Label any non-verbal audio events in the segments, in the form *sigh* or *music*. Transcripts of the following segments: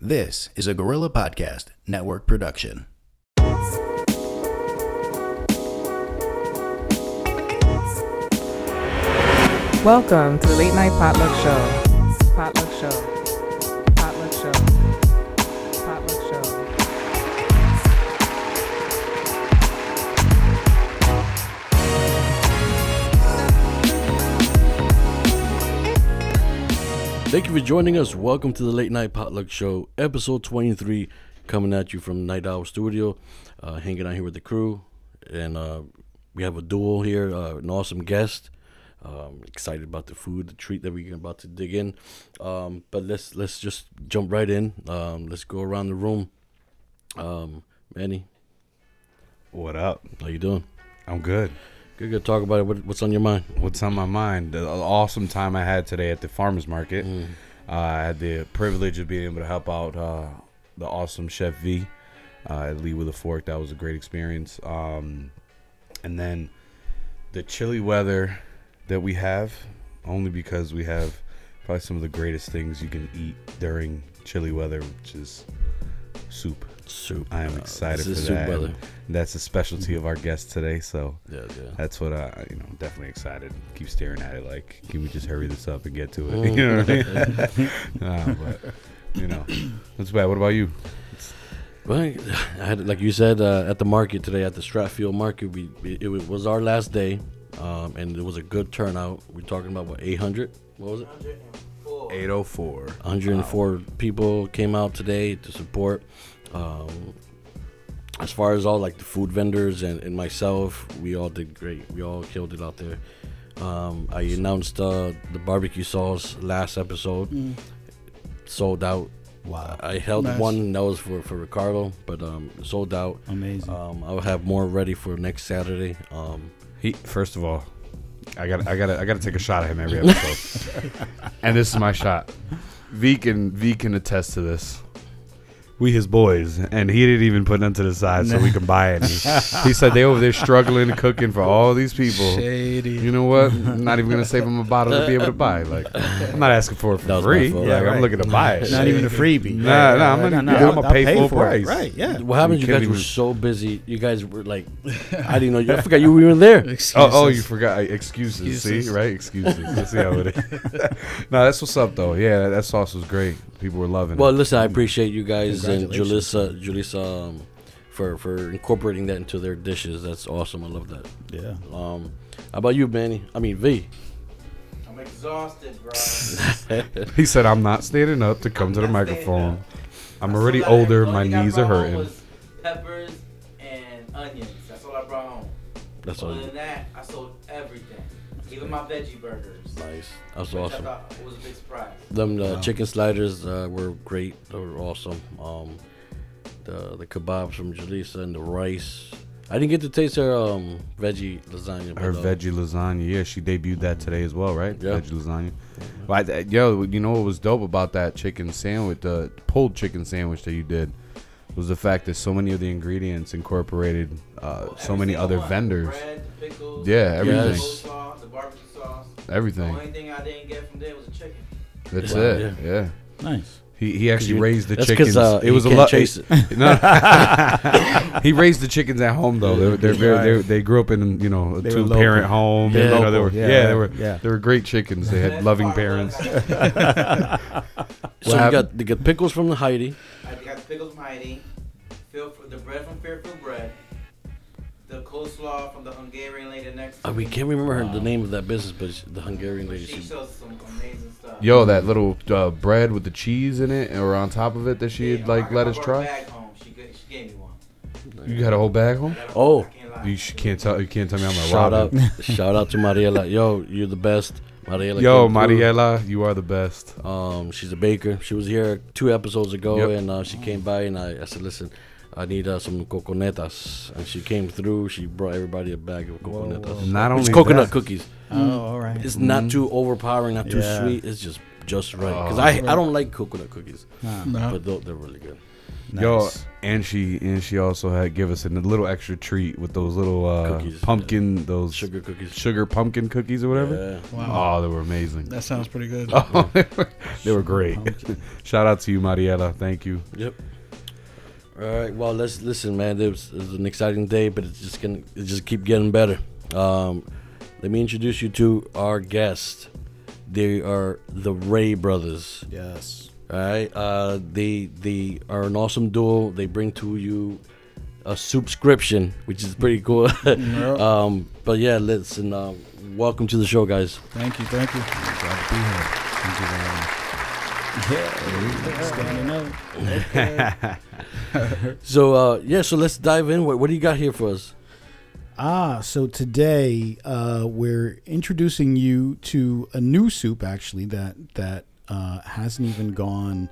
This is a Gorilla Podcast Network production. Welcome to the Late Night Potluck Show. Potluck Show. Thank you for joining us. Welcome to the Late Night Potluck Show, episode 23, coming at you from Night Owl Studio. Uh, hanging out here with the crew. And uh, we have a duel here, uh, an awesome guest. Um, excited about the food, the treat that we're about to dig in. Um, but let's let's just jump right in. Um, let's go around the room. Um, Manny, What up? how you doing? I'm good. Good, good. Talk about it. What, what's on your mind? What's on my mind? The awesome time I had today at the farmers market. Mm. Uh, I had the privilege of being able to help out uh, the awesome chef V uh, at Lee with a Fork. That was a great experience. Um, and then the chilly weather that we have, only because we have probably some of the greatest things you can eat during chilly weather, which is soup. Soup. I am Uh, excited this for soup that. weather. That's a specialty of our guest today. So Yeah, yeah. That's what I, you know, definitely excited. Keep staring at it like, can we just hurry this up and get to it? Mm. *laughs* You know what I mean? Nah, but you know, that's bad. What about you? Well, I had, like you said, uh, at the market today, at the Stratfield Market, we it, it was our last day, um, and it was a good turnout. We're talking about what 800? What was it? 804. 104 people came out today to support. Um, as far as all like the food vendors and, and myself, we all did great. We all killed it out there. Um, I announced uh, the barbecue sauce last episode, sold out. Wow. I held Nice. one that was for, for Ricardo, but um, sold out. Amazing. Um, I'll have more ready for next Saturday. Um, He first of all, I got, I got, I got to take a shot at him every episode, *laughs* and this is my shot. V can, V can attest to this. We his boys, and he didn't even put none to the side so we can buy it. He, *laughs* he said they over there struggling cooking for all these people. Shady. You know what? I'm not even gonna save him a bottle to be able to buy. Like, I'm not asking for it for free. fault. Like, Yeah, I'm right. looking to buy it. Not even a freebie. Nah, nah, I'm gonna- I'm gonna I'll pay full for it. price. Right, yeah. what happened? You You, can't guys were so busy. You guys were like, *laughs* I didn't know. You, I *laughs* forgot you were even there. Oh, oh, you forgot. Excuses. Excuses. See, right? Excuses. Let's see how it is. no, that's what's up, though. Yeah, that sauce was great. People were loving Well, it. Well, listen, I appreciate you guys and Julissa, Julissa, um, for for incorporating that into their dishes. That's awesome. I love that. Yeah. Um, how about you, Manny? I mean, V. I'm exhausted, bro. *laughs* He said, "I'm not standing up to come to the I'm not standing microphone. I'm That's already older. My only thing I knees are hurting." Peppers and onions. That's all I brought home. That's all. Other than that, I sold everything, even my veggie burgers. Nice. That's which awesome. I thought was a big surprise. Them uh, chicken sliders uh, were great. They were awesome. Um, the the kebabs from Julissa and the rice. I didn't get to taste her um, veggie lasagna. Her uh, veggie lasagna. Yeah, she debuted that today as well, right? Yeah. Veggie lasagna. But I- yo, you know what was dope about that chicken sandwich, the pulled chicken sandwich that you did, was the fact that so many of the ingredients incorporated uh, so many other one. vendors. Bread, pickles, Yeah, everything. Yes. Coleslaw, the barbecue sauce. Everything. The only thing I didn't get from there was a chicken. That's Wow, it. yeah. Yeah. Nice. He he actually you- raised the that's chickens. 'cause, uh, it was he a can't lot. chase it. *laughs* No, *laughs* he raised the chickens at home though. They're, they're very, they're, they grew up in you know a two parent home. Yeah. you know, they were yeah, yeah, they were yeah. they were great chickens. They had loving parents. *laughs* So you got you got pickles from the Heidi. I got the pickles from Heidi, Phil, the bread from Fairfield Bread, the coleslaw from the Hungarian lady next to Uh, we can't remember her, the name of that business, but she- the Hungarian lady. She She, sells some amazing stuff. Yo, that little uh, bread with the cheese in it or on top of it that she Yeah, had like I- let I us brought a try. bag home. She, g- she gave me one. You got a whole bag home. Oh. I can't lie. You sh- can't tell. You can't tell me I'm gonna shout out, shout out to Mariela. Yo, you're the best. Mariela. Yo, came through. Mariela, you are the best. Um, she's a baker. She was here two episodes ago, Yep. and uh, she came by, and I, I said, "Listen, I need uh, some coconetas." And she came through. She brought everybody a bag of coconetas. whoa. Not only It's coconut that- cookies. Oh, all right. It's not too overpowering, not too Yeah. sweet. It's just just right. Because Oh. I I don't like coconut cookies, Huh. No. but they're, they're really good. Yo, and she and she also had give us a little extra treat with those little uh, Cookies, pumpkin, those Sugar cookies. sugar pumpkin cookies or whatever. Yeah. Wow. Oh, they were amazing. That sounds pretty good. Oh, *laughs* they were, they were great. *laughs* Shout out to you, Mariela. Thank you. Yep. All right. Well, let's listen, man. It was, it was an exciting day, but it's just gonna it just keep getting better. Um, let me introduce you to our guest. They are the Rey brothers. Yes. All right. Uh, they they are an awesome duo. They bring to you a subscription, which is pretty cool. *laughs* Yep. um, but yeah, listen. Uh, welcome to the show, guys. Thank you, thank you. Glad to be here. Thank you very much. Yeah, standing *laughs* up. *laughs* So uh, yeah, so let's dive in. What, what do you got here for us? Ah, so today uh, we're introducing you to a new soup actually that that uh, hasn't even gone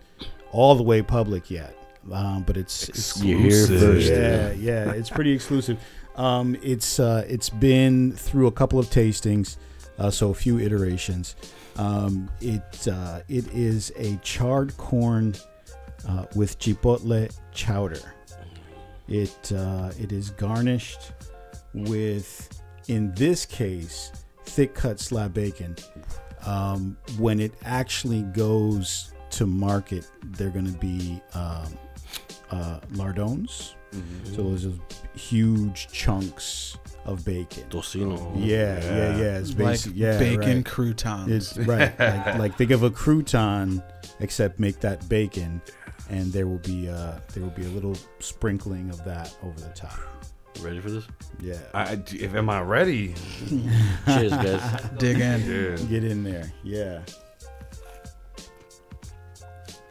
all the way public yet, um, but it's, it's You hear it first. yeah, yeah, it's pretty exclusive. Um, it's uh, it's been through a couple of tastings, uh, so a few iterations. Um, it uh, it is a charred corn uh, with chipotle chowder. It uh, it is garnished with, in this case, thick cut slab bacon. Um, when it actually goes to market, they're going to be um, uh, lardones. So those are huge chunks of bacon. Tocino. Yeah, yeah, yeah. It's like yeah, bacon right. croutons. It's right. Like, like think of a crouton, except make that bacon, and there will be uh there will be a little sprinkling of that over the top. Ready for this? Yeah, I, if am I ready? *laughs* Cheers, guys. *laughs* Dig in. Yeah. get in there. Yeah.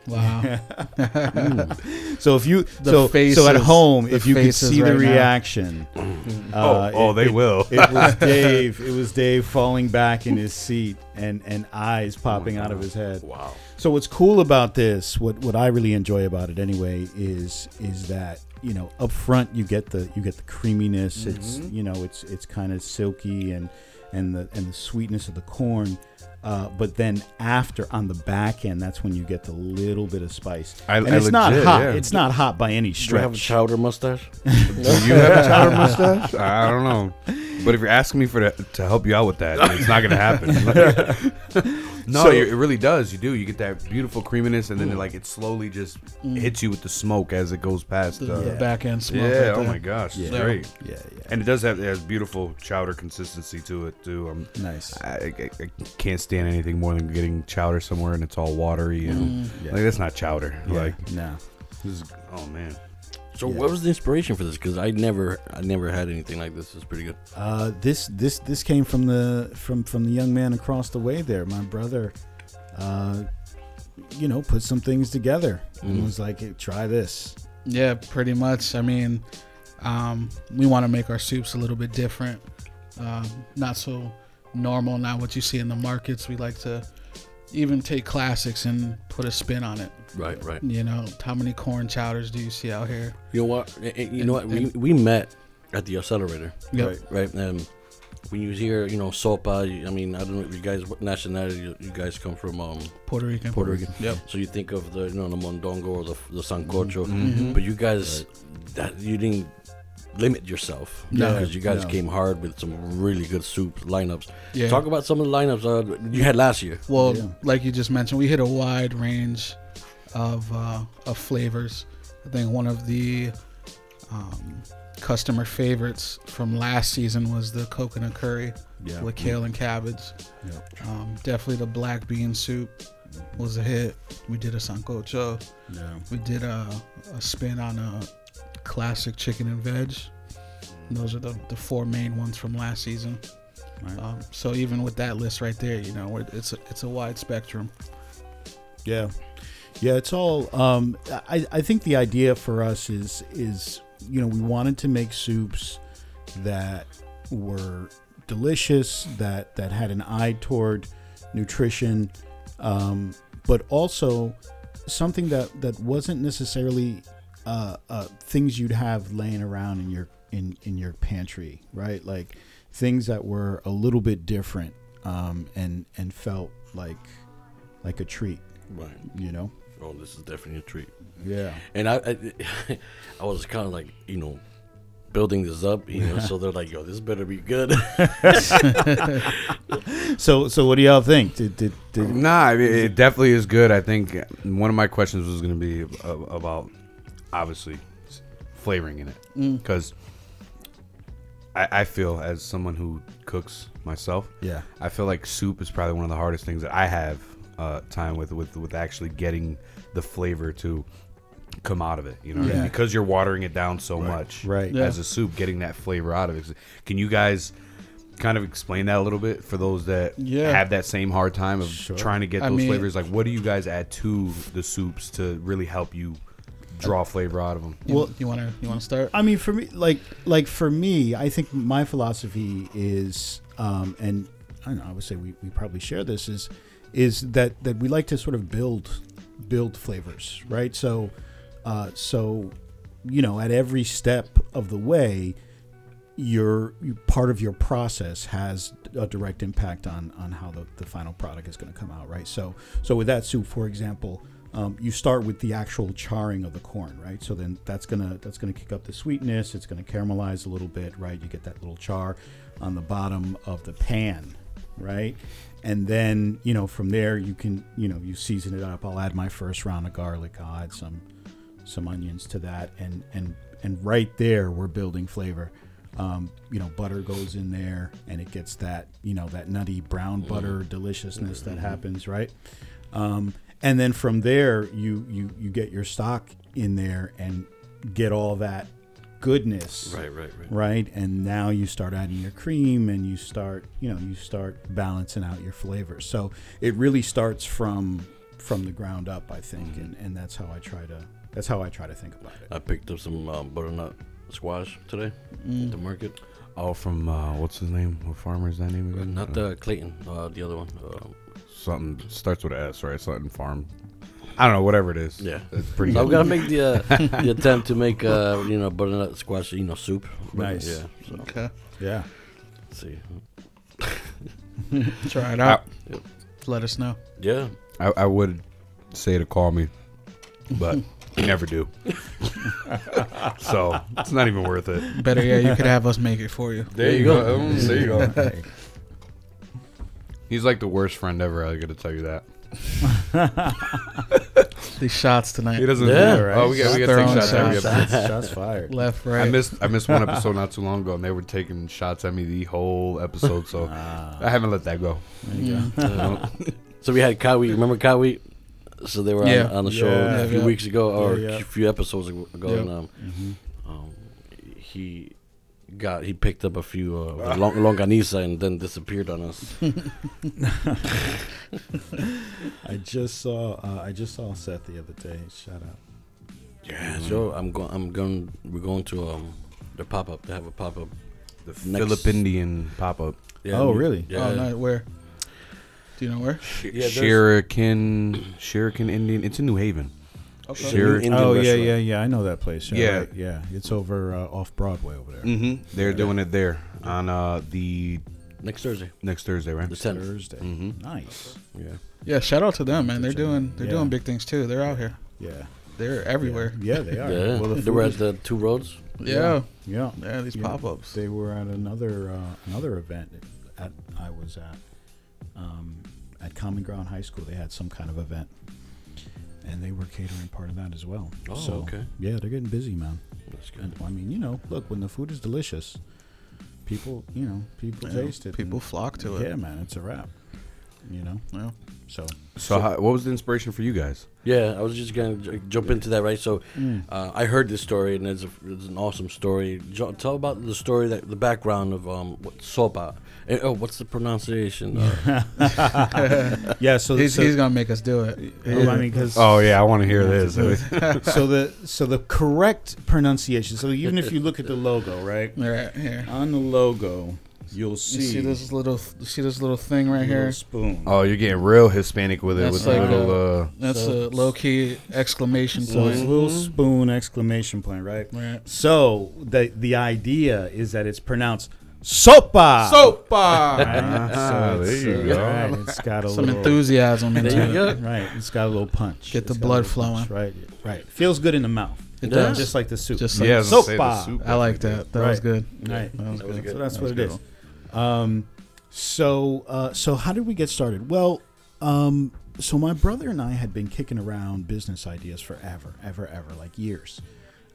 Wow. *laughs* Mm. So if you The so so at home, if you could see the right now. reaction. Mm. Uh, oh, uh, oh, it- they it- will. It was *laughs* Dave. It was Dave falling back in his seat and and eyes popping out of his head. Wow. So what's cool about this, what what I really enjoy about it anyway, is is that you know up front you get the you get the creaminess. It's mm-hmm. you know it's it's kind of silky and and the and the sweetness of the corn. Uh, but then after on the back end, that's when you get the little bit of spice. I- and I it's not hot. yeah. It's not hot by any Do you have a stretch. chowder mustache? *laughs* Do you have a chowder *laughs* mustache? I don't know. But if you're asking me for that, to help you out with that, it's not gonna happen. *laughs* no, So- it really does. You do. You get that beautiful creaminess, and then it, like it slowly just hits you with the smoke as it goes past. The, Uh, the back end smoke. yeah. right oh my gosh. It's Yeah. great. yeah, yeah. And it does have it has beautiful chowder consistency to it too. Um, Nice. I, I, I can't stand anything more than getting chowder somewhere and it's all watery and Yeah. like that's not chowder. Yeah. Like no. this is, oh man. So Yeah. what was the inspiration for this? Because I never, I never had anything like this. It's pretty good. Uh, this this this came from the from from the young man across the way there. My brother, uh, you know, put some things together and Mm. was like, hey, "Try this." Yeah, pretty much. I mean, um, we want to make our soups a little bit different. Um, not so normal, not what you see in the markets. We like to even take classics and put a spin on it. Right, right. You know, how many corn chowders do you see out here? You know what? Eh, eh, You know what? We, we met at the accelerator, Yep. Right. right? And when you hear, you know, sopa, I mean, I don't know if you guys, what nationality you, you guys come from? Um, Puerto Rican. Puerto Rican. Yep. So you think of the, you know, the mondongo or the the sancocho, Mhm. but you guys, that you didn't limit yourself No. because you guys No. came hard with some really good soup lineups. Yeah. Talk about some of the lineups uh, you had last year. Well, Yeah. like you just mentioned, we hit a wide range of uh, of flavors. I think one of the um, customer favorites from last season was the coconut curry Yeah. with kale and cabbage. Yeah. Um, definitely the black bean soup was a hit. We did a sancocho. Yeah. We did a, a spin on a classic chicken and veg. And those are the, the four main ones from last season. Right. Um, so even with that list right there, you know, it's a, it's a wide spectrum. Yeah, yeah. It's all. Um, I I think the idea for us is is you know we wanted to make soups that were delicious, that that had an eye toward nutrition, um, but also something that that wasn't necessarily uh, uh, things you'd have laying around in your in in your pantry, right? Like things that were a little bit different um, and and felt like like a treat. Right. You know. Oh, this is definitely a treat. Yeah. And I, I, *laughs* I was kind of like, you know, building this up, you know. so they're like, "Yo, this better be good." *laughs* So so what do y'all think? Did did, did Nah, I mean, it definitely is good. I think one of my questions was going to be about obviously flavoring in it mm. because I, I feel as someone who cooks myself, yeah. I feel like soup is probably one of the hardest things that I have uh, time with with with actually getting the flavor to come out of it. You know, what I mean? Because you're watering it down so much, Right. Yeah. As a soup, getting that flavor out of it. Can you guys? Kind of explain that a little bit for those that Yeah. have that same hard time of Sure. trying to get I those mean- flavors. Like, what do you guys add to the soups to really help you draw flavor out of them? Well- you wanna you wanna start? I mean, for me, like like for me, I think my philosophy is, um, and I don't know, I would say we, we probably share this is, is that that we like to sort of build build flavors, right? So, uh, so, you know, at every step of the way, your you- part of your process has a direct impact on on how the, the final product is going to come out, right? So, so with that soup, for example, um, you start with the actual charring of the corn, right? So then that's gonna that's gonna kick up the sweetness. It's gonna caramelize a little bit, right? You get that little char on the bottom of the pan, right? And then you know from there you can you know you season it up. I'll add my first round of garlic. I'll add some some onions to that, and and and right there we're building flavor. Um, you know, butter goes in there, and it gets that you know that nutty brown butter deliciousness that happens, right? Um, and then from there, you you you get your stock in there and get all that goodness, right, right, right. right? And now you start adding your cream, and you start you know you start balancing out your flavors. So it really starts from from the ground up, I think, and and that's how I try to that's how I try to think about it. I picked up some um, butternut squash today Mm. at the market. Oh, from uh, what's his name? What farmer is that name again? Not Uh, the Clayton, uh, the other one. Um, something starts with an S, right? Something farm. I don't know, whatever it is. yeah. it's pretty. So I'm good. gonna make the uh, *laughs* the attempt to make uh, you know butternut squash you know soup. Nice. Yeah. So Okay, Yeah. let's see. *laughs* try it out. Yep. Let us know. Yeah. I, I would say to call me, but *laughs* you never do. so it's not even worth it. Better yeah, you could have us make it for you. There you go. Mm, There you go. He's like the worst friend ever. I got to tell you that. *laughs* These shots He tonight, doesn't. Yeah, right. Oh, we got we got Their to take own shots every shots. episode. *laughs* Shots fired. left, right. I missed I missed one *laughs* episode not too long ago, and they were taking shots at me the whole episode. So I haven't let that go. Mm. So we had Kawi. Remember Kawi? So they were Yeah. on, on the show Yeah. a few Yeah. weeks ago, or Yeah, yeah. a few episodes ago. Yeah. And, um, um, he got he picked up a few uh, long, longaniza and then disappeared on us. *laughs* I just saw uh, I just saw Seth the other day. Shout out. Yeah. So I'm going. I'm going. We're going to um the pop up. They have a pop up. The Next- Philip Indian pop up. Yeah, Oh, really? Yeah. Oh, no, where? Do you know where? Yeah, there's- Shirikan Shirikan Indian. It's in New Haven. Okay. Sure. Oh yeah, restaurant. yeah, yeah. I know that place. Yeah, Yeah. right, yeah. It's over uh, off Broadway over there. Mm-hmm. They're doing it there on uh, the Next Thursday, next Thursday, right? the tenth. Thursday. Mhm. Nice. Yeah. Yeah, shout out to them, man. They're doing they're Yeah. doing big things too. They're out here. Yeah. They're everywhere. Yeah, they are. Yeah. Well, the they were at the two roads. Yeah, Yeah. yeah. these Yeah. pop ups. They were at another uh, another event at I was at um, at Common Ground High School. They had some kind of event, and they were catering part of that as well. Oh, so, okay. Yeah, they're getting busy, man. That's good. And, I mean, you know, look when the food is delicious, people, you know, people Yeah, taste it. People and- flock to it. Yeah, man, it's a wrap. You know, Yeah. so So, how, what was the inspiration for you guys? Yeah, I was just gonna j- jump into that, right? So, Mm. uh, I heard this story, and it's, a, it's an awesome story. Jo- tell about the story, that the background of um, what sopa. Eh, oh, what's the pronunciation? Uh, *laughs* *laughs* yeah. So He's, so, he's gonna make us do it. well, I mean, because *laughs* Oh yeah, I want to hear this. so the so the correct pronunciation. So even if you look at the logo, right Right here. on the logo, you'll You see, see this little you see this little thing right little here. spoon. oh, you're getting real Hispanic with it. That's with the like little. Uh, That's So- a low key exclamation So it's a point. little spoon exclamation point, right? Right. So the the idea is that it's pronounced sopa. Sopa. Right, *laughs* Ah, there you go. Right, it's got a Some little enthusiasm into There it. Right, it's got a little punch. Get the It's got a blood little punch, flowing. Right, right. Feels good in the mouth. It Yeah. does. Just like the soup. Just like Yeah, I was gonna say the Sopa. soup I like definitely that. That was good. Right. That was That was good. good. So that's That what was it good. is. Um, so uh, so how did we get started? Well, um, so my brother and I had been kicking around business ideas forever, ever, ever, like years.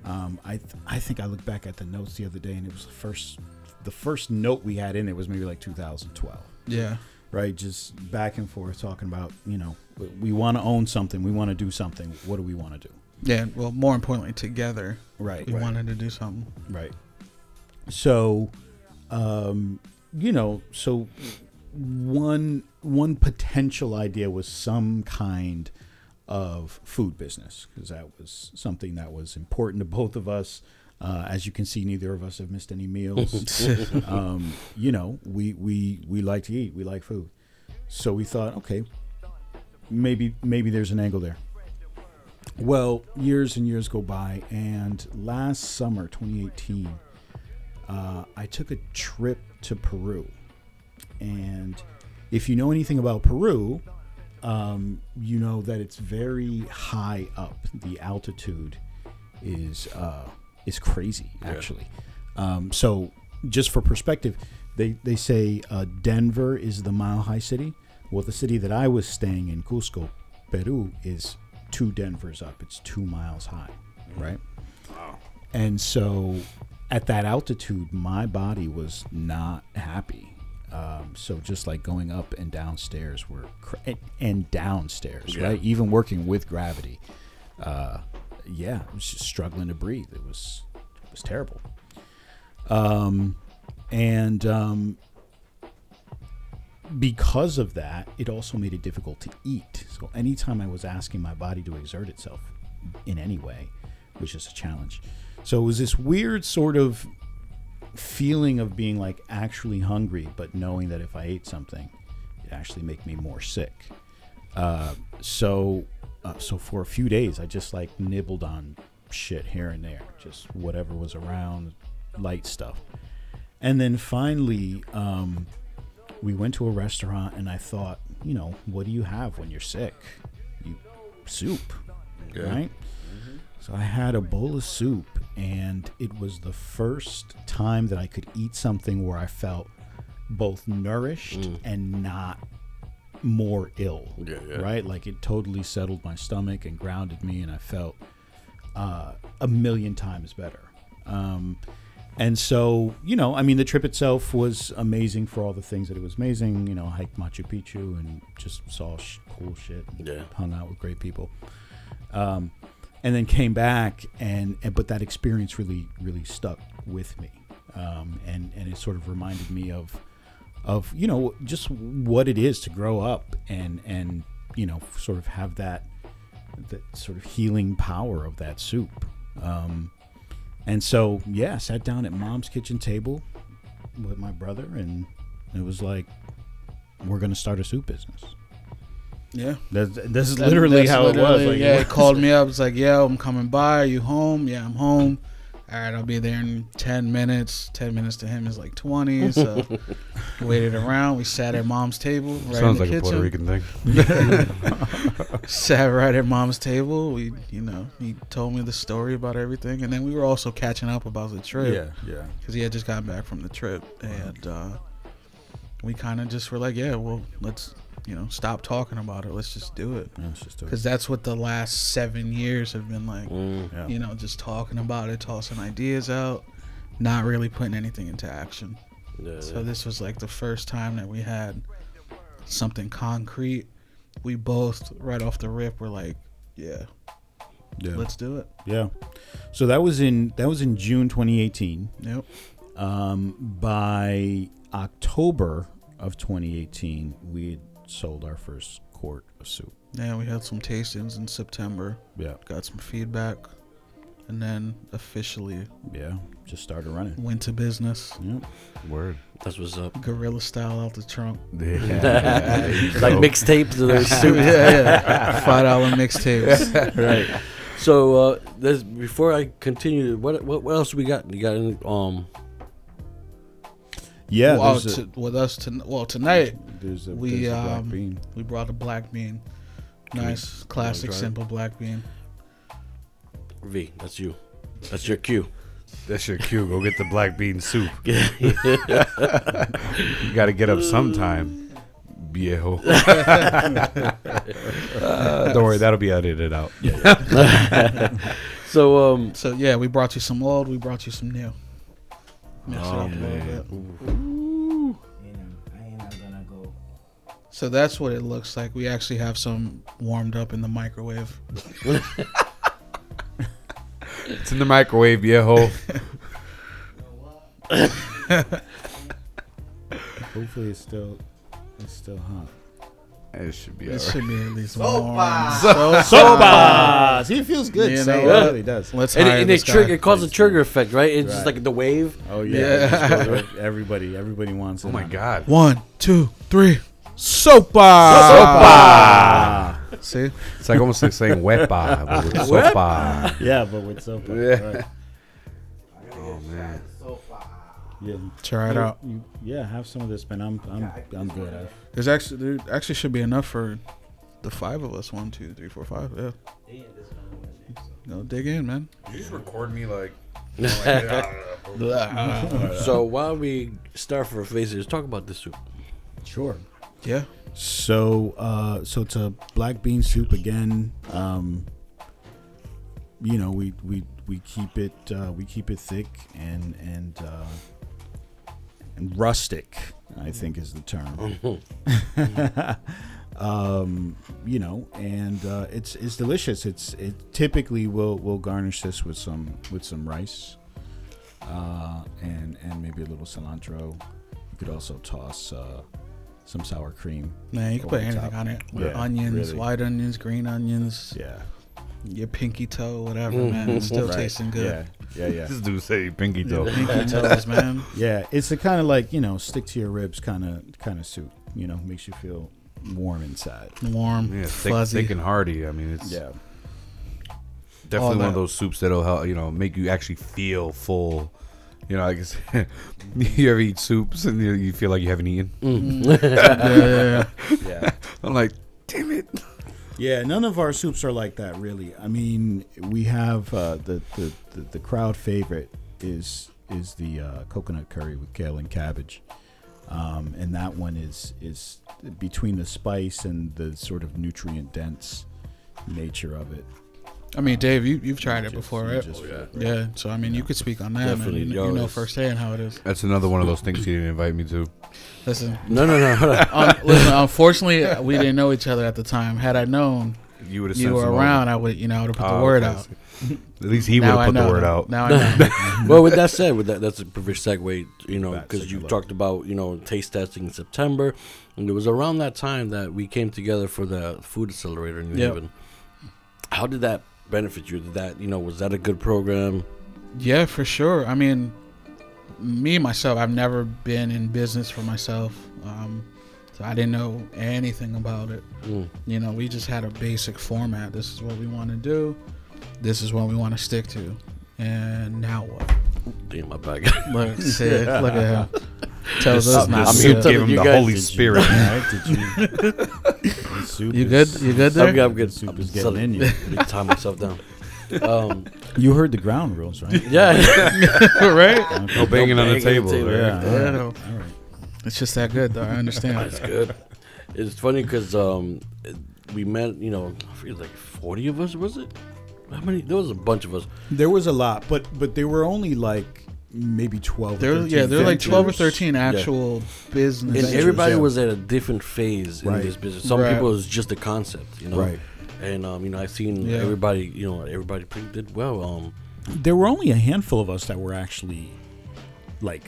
Um, I th- I think I looked back at the notes the other day, and it was the first the first note we had in it was maybe like 2012 Yeah. right? Just back and forth talking about, you know, we- we want to own something, we want to do something. What do we want to do? Yeah. Well, more importantly, together, Right, we right, wanted to do something. right. So, um, you know, so one one potential idea was some kind of food business because that was something that was important to both of us. Uh, as you can see, neither of us have missed any meals. *laughs* um, you know, we, we we like to eat. We like food. So we thought, okay, maybe maybe there's an angle there. Well, years and years go by, and last summer, 2018, uh, I took a trip to Peru. And if you know anything about Peru, um, you know that it's very high up. The altitude is uh, is crazy, actually. Um, so, just for perspective, they they say uh, Denver is the mile high city. Well, the city that I was staying in, Cusco, Peru, is two Denvers up. It's two miles high, right? Wow. And so, at that altitude, my body was not happy. Um, so just like going up and downstairs were cr- and, and downstairs, Yeah. right? Even working with gravity, uh, yeah, I was just struggling to breathe. It was it was terrible. Um, and um, because of that, it also made it difficult to eat. So anytime I was asking my body to exert itself in any way, was just a challenge. So it was this weird sort of feeling of being like actually hungry, but knowing that if I ate something, it actually make me more sick. Uh, so, uh, so for a few days, I just like nibbled on shit here and there, just whatever was around, light stuff. And then finally, um, we went to a restaurant, and I thought, you know, what do you have when you're sick? You soup, Yeah. right? So I had a bowl of soup, and it was the first time that I could eat something where I felt both nourished Mm. and not more ill. Yeah, yeah. Right? Like it totally settled my stomach and grounded me, and I felt uh, a million times better. Um, and so, you know, I mean, the trip itself was amazing for all the things that it was amazing. You know, I hiked Machu Picchu and just saw sh- cool shit. and Yeah. hung out with great people. Um, and then came back, and, and but that experience really, really stuck with me, um, and and it sort of reminded me of, of you know, just what it is to grow up and and you know, sort of have that that sort of healing power of that soup. Um, and so, yeah, sat down at mom's kitchen table with my brother, and it was like, we're gonna start a soup business. Yeah. That's, this is literally that's how it was. Like, yeah, it he called me up. It's like, yeah, I'm coming by. Are you home? Yeah, I'm home. All right, I'll be there in 10 minutes. 10 minutes to him is like 20. So *laughs* waited around. We sat at mom's table right Sounds in like the a Puerto. Rican thing. *laughs* Sat right at mom's table. We, you know, he told me the story about everything. And then we were also catching up about the trip. Yeah, yeah. because he had just gotten back from the trip, and uh, we kind of just were like, yeah, well, let's you know stop talking about it. Let's just do it Yeah, it's just a- because that's what the last seven years have been like. Mm. yeah. You know, just talking about it, tossing ideas out, not really putting anything into action. Yeah, So this was like the first time that we had something concrete. We both right off the rip were like, yeah, yeah. let's do it. yeah. So that was in that was in June 2018. Yep. Um, by October of 2018, we had sold our first quart of soup. Yeah, we had some tastings in September. Yeah, got some feedback, and then officially yeah. Just started running. went to business, Yep. Word. That's what's up. gorilla style out the trunk. *laughs* like mixtapes of their *laughs* soup. yeah, yeah. Five dollar mixtapes. *laughs* right. So uh, there's, before I continue, what, what what else we got? You got any, um Yeah, well, there's a- to, with us to well tonight There's a, we there's a black um bean. we brought a black bean. Nice, classic, simple black bean. V, that's you. That's your cue. That's your cue. Go get the black bean soup. *laughs* You got to get up sometime, viejo. Uh, *laughs* don't worry, that'll be edited out. *laughs* so um, So yeah, we brought you some old, we brought you some new. Mix it Oh, up a little man. bit. You So that's what it looks like. We actually have some warmed up in the microwave. *laughs* It's in the microwave, viejo. Hopefully, it's still it's still hot. It should be It alright. should be at least Sopa. warm. Soba. See, it feels good. You saying know it what? really does. Let's and, it, hire and this it, trigger, guy. it causes a trigger effect, right? It's just Right. like the wave. Oh Yeah. yeah, it just goes- *laughs* everybody, everybody wants it. Oh my on. god. One, two, three. Sopa. Ah. See, It's like almost like saying wepa, but with sopa. Yeah, but with sopa. Yeah. Right. Oh man. Sopa. Yeah. try it out. You, yeah, have some of this, man. I'm I'm I'm good. There's actually there actually should be enough for the five of us. One, two, three, four, five. Yeah. No, dig in, man. You just record me like. *laughs* *laughs* So while we start for faces, let's talk about this soup. sure. Yeah. So, uh, so it's a black bean soup again. Um, you know, we we we keep it uh, we keep it thick and and uh, and rustic. I think is the term. *laughs* um, you know, and uh, it's it's delicious. It's it typically we'll we'll garnish this with some with some rice, uh, and and maybe a little cilantro. You could also toss uh, some sour cream. Man, you can put anything top. on it. Yeah, onions, really. white onions, green onions, Yeah, your pinky toe, whatever, man. It's still Right. tasting good. Yeah, yeah, yeah. This dude say pinky toe. Pinky *laughs* toes, man. Yeah, it's the kind of like you know stick to your ribs kind of kind of soup. You know, makes you feel warm inside. Warm, Yeah, thick, fuzzy. thick and hearty. I mean, it's Yeah, definitely one of those soups that'll help you know make you actually feel full. You know, I guess *laughs* you ever eat soups and you, you feel like you haven't eaten. *laughs* yeah, yeah, yeah. yeah, *laughs* I'm like, damn it. yeah. None of our soups are like that, really. I mean, we have uh, the, the the the crowd favorite is is the uh, coconut curry with kale and cabbage, um, and that one is is between the spice and the sort of nutrient dense nature of it. I mean, Dave, you you've tried it before, right? just- yeah. So I mean, you could speak on that, Definitely, man. You, yo, you know it's- firsthand how it is. That's another one of those things he didn't invite me to. Listen, *laughs* No, no, no. hold on. *laughs* um, listen. Unfortunately, we didn't know each other at the time. Had I known You would have you were around, I would, you know, I would have put the Oh, word out. At least he would Now have I put the know. word out. Now I *laughs* know. well, with that said, with that, that's a perfect segue. You know, because you talked about you know taste testing in September, and it was around that time that we came together for the food accelerator in New Yep. Haven. How did that benefit you? Did that you know was that a good program? Yeah, for sure. I mean, me myself, I've never been in business for myself, um, so I didn't know anything about it. Mm. You know, we just had a basic format. This is what we want to do. This is what we want to stick to. And now what? Damn, my bag. Look, *laughs* Sid, look at him. Tells us Just- not I'm here to. to- give him the guys- Holy Did you- Spirit. *laughs* right? Did you? soup You is- good? You good there? I'm good. I'm good. Soup I'm is getting settled. in you. *laughs* Let me tie myself down. Um, *laughs* You heard the ground rules, right? yeah, right? No banging on the banging table. table, yeah. Yeah. Yeah, All no. right. All right. It's just that good, though. I understand. that's good. It's funny because um, we met. You know, I forget like forty of us. Was it? How many? There was a bunch of us. There was a lot, but but there were only like maybe twelve. or There, 13 yeah, there were like twelve or thirteen actual business. And Ventures, everybody yeah. was at a different phase Right. in this business. Some Right. people it was just a concept, you know. Right. And um, you know, I've seen Yeah. everybody. You know, everybody pretty did well. Um, There were only a handful of us that were actually like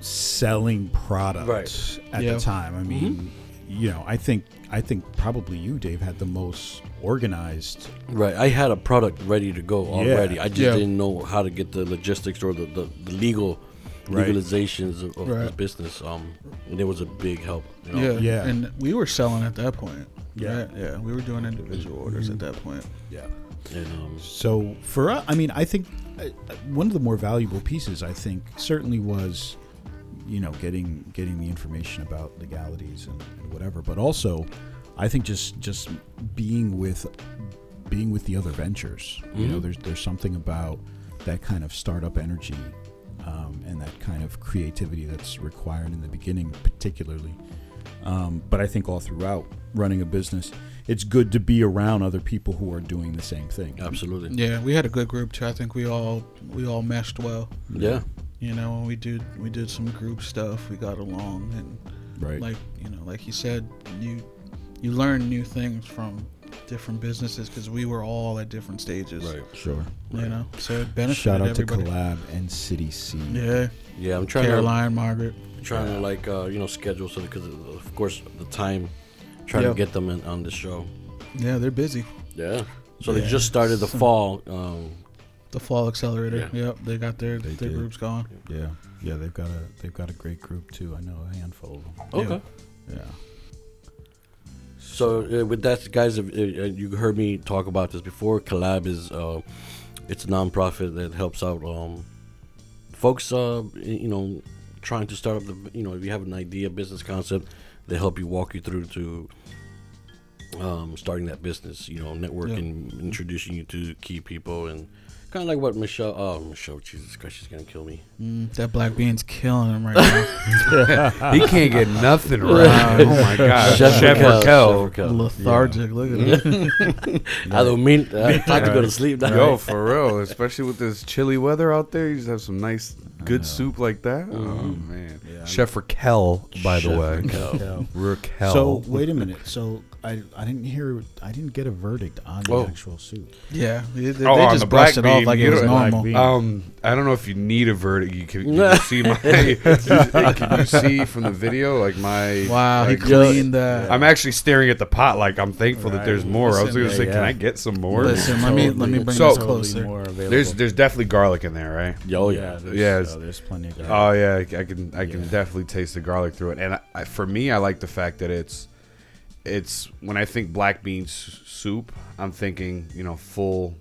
selling products Right. at Yeah. the time. I mean, you know, I think I think probably you, Dave, had the most organized. right. I had a product ready to go already. I just Yeah. didn't know how to get the logistics or the, the, the legal Right. legalizations of, of the business. Um, and it was a big help. You know? Yeah, Yeah. And we were selling at that point. Yeah. Right? yeah. We were doing individual orders at that point. Yeah. And um, So for us, I mean, I think uh, one of the more valuable pieces, I think, certainly was you know, getting getting the information about legalities and, and whatever, but also, I think just just being with being with the other ventures. You know, Mhm. there's there's something about that kind of startup energy um, and that kind of creativity that's required in the beginning, particularly. Um, but I think all throughout running a business, it's good to be around other people who are doing the same thing. Absolutely. Yeah, we had a good group too. I think we all we all meshed well. Yeah. You know, we did we did some group stuff. We got along, and Right. like you know, like you said, you you learn new things from different businesses because we were all at different stages. Right. sure. You know, so it benefited Shout out everybody. to Collab and CitySeed. Yeah, Yeah. I'm trying to. Caroline, Margaret. to trying to like uh, you know schedule so because of course the time trying Yeah. to get them in, on the show. Yeah, they're busy. Yeah. So they just started the *laughs* fall. Um, The Fall Accelerator. Yeah. Yep, they got their They their did. groups going. Yeah, yeah, they've got a they've got a great group too. I know a handful of them. okay. Yeah, So uh, with that, guys, if, uh, you heard me talk about this before. Collab is uh, it's a nonprofit that helps out um, folks. Uh, you know, trying to start up the. You know, if you have an idea, business concept, they help you walk you through to um, starting that business. You know, networking, introducing you to key people, and kind of like what Michelle. Oh, Michelle, Jesus Christ, she's gonna kill me. Mm, that black bean's killing him right now. *laughs* he can't get nothing right. oh my god, *laughs* Chef Chef Raquel, Raquel. Chef Raquel. Lethargic. Look at him. *laughs* I don't mean. I tried to go to sleep. now. Yo, for real, especially with this chilly weather out there, you just have some nice, good soup like that. Oh man, Yeah, Chef Raquel, by Chef the way, Raquel. Raquel. So wait a minute. So I I didn't hear I didn't get a verdict on the Oh. actual suit. Yeah, they, they Oh, on just the black brushed it off bean, like you it was don't- Black normal. bean. Um, I don't know if you need a verdict. You can, you can see my. *laughs* *laughs* can you see from the video like my? Wow, he like, cleaned that. I'm actually staring at the pot like I'm thankful that there's more. I was Listen, gonna say, yeah, can yeah. I get some more? Listen, let me let me bring So- this closer. more available. There's there's definitely garlic in there, right? Yo, yeah, yeah. there's, Yeah, it's- oh, there's plenty of. Garlic. Oh yeah, I I can I can Yeah. definitely taste the garlic through it, and I, I, for me, I like the fact that it's it's when I think black bean s- soup, I'm thinking you know full,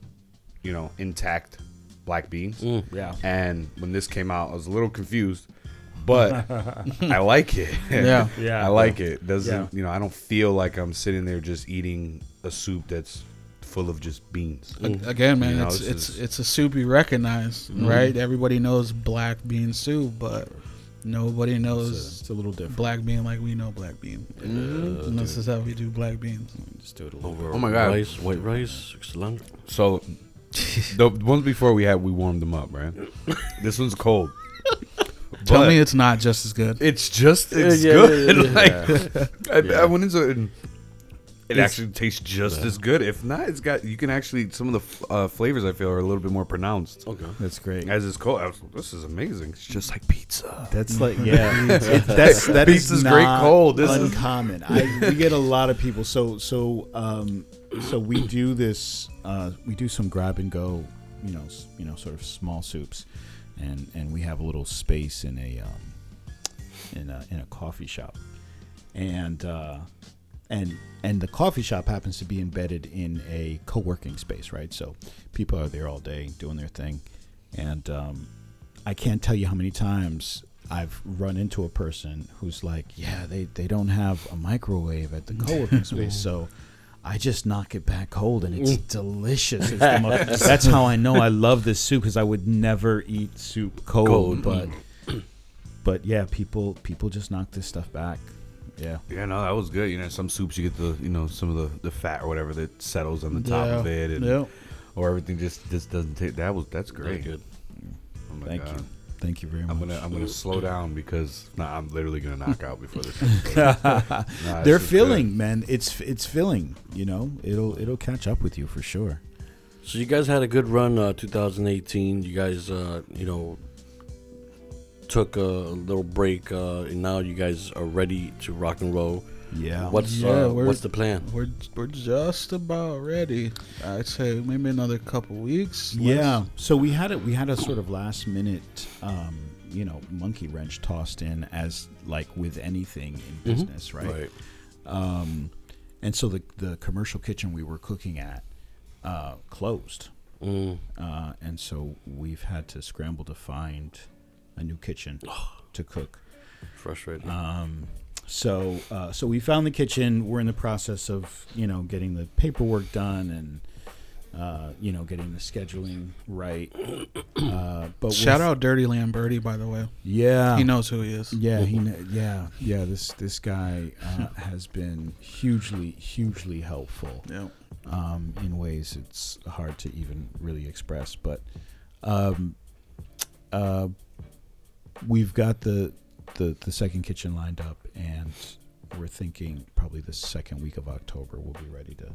you know intact black beans, Mm. yeah. and when this came out, I was a little confused, but *laughs* I like it. Yeah. *laughs* Yeah. I like it. Doesn't Yeah. you know? I don't feel like I'm sitting there just eating a soup that's full of just beans. A- Again, man, You know, it's it's is- it's a soup you recognize, right? Everybody knows black bean soup, but nobody It's a, knows it's a little different. black bean like we know black bean. and this is how we do black beans. Just do it a little. Over Oh my God. Rice, white rice, cilantro. So *laughs* the ones before we had, we warmed them up, right? this one's cold. *laughs* Tell me it's not just as good. it's just it's Yeah, good. yeah, yeah, *laughs* like I, I went into it. And it actually tastes just as good. If not, it's got you can actually some of the uh, flavors I feel are a little bit more pronounced. Okay. That's great. As it's cold, I was, this is amazing. It's just like pizza. That's *laughs* like yeah, it, that's *laughs* that is Pizza's great not cold. This is- uncommon. I we get a lot of people. So so um so we do this. Uh, we do some grab and go. You know you know sort of small soups, and and we have a little space in a um in a in a coffee shop, and uh, and and the coffee shop happens to be embedded in a co-working space, right? So people are there all day doing their thing, and um, I can't tell you how many times I've run into a person who's like, "Yeah, they they don't have a microwave at the *laughs* co-working space, so." I just knock it back cold and it's delicious. It's *laughs* that's how I know I love this soup because I would never eat soup cold, Cold. but but yeah, people people just knock this stuff back. Yeah. Yeah, no, that was good. You know, some soups you get the you know some of the, the fat or whatever that settles on the top Yeah. of it, and Yep. or everything just just doesn't take. That was that's Very great. good. Oh my Thank God. you. Thank you very much. I'm gonna I'm gonna slow down because nah, I'm literally gonna knock out before this. *laughs* Nah, They're is filling, man. It's it's filling. You know, it'll it'll catch up with you for sure. So you guys had a good run, uh, 2018. You guys, uh, you know, took a little break, uh, and now you guys are ready to rock and roll. Yeah. What's Yeah, uh, what's the plan? We're we're just about ready. I'd say maybe another couple weeks. Yeah. less. So we had a we had a sort of last minute, um, you know, monkey wrench tossed in as like with anything in Mhm. business, right? Um, and so the the commercial kitchen we were cooking at uh, closed, Mm. uh, and so we've had to scramble to find a new kitchen to cook. Frustrating. Um, so uh, so we found the kitchen. We're in the process of you know getting the paperwork done and uh, you know getting the scheduling right. *coughs* Uh, but Shout with- out Dirty Lamberti, by the way. yeah, He knows who he is. yeah, he, kn- yeah, yeah. This this guy uh, *laughs* has been hugely, hugely helpful Yeah. um, in ways it's hard to even really express. But um, uh, we've got the, the the second kitchen lined up, and we're thinking probably the second week of October we'll be ready to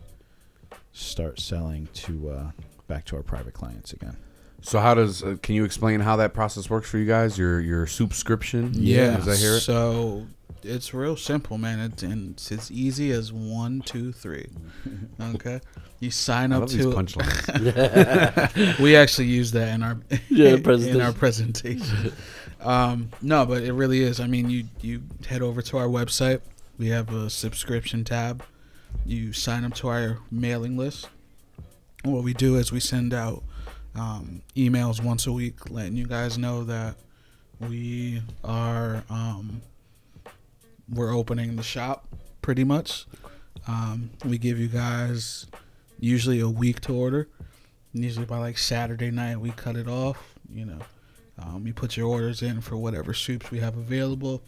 start selling to uh, back to our private clients again. So how does? Uh, can you explain how that process works for you guys? Your your subscription? Yeah. As I hear it. So it's real simple, man. It's, and it's as easy as one, two, three. *laughs* Okay. You sign I up love these to punchlines. *laughs* we actually use that in our Yeah, *laughs* in our presentation. Um, no, but it really is. I mean, you you head over to our website. We have a subscription tab. You sign up to our mailing list. What we do is we send out um, emails once a week, letting you guys know that we are um, we're opening the shop. Pretty much, um, we give you guys usually a week to order. Usually by like Saturday night, we cut it off. You know, um, you put your orders in for whatever soups we have available.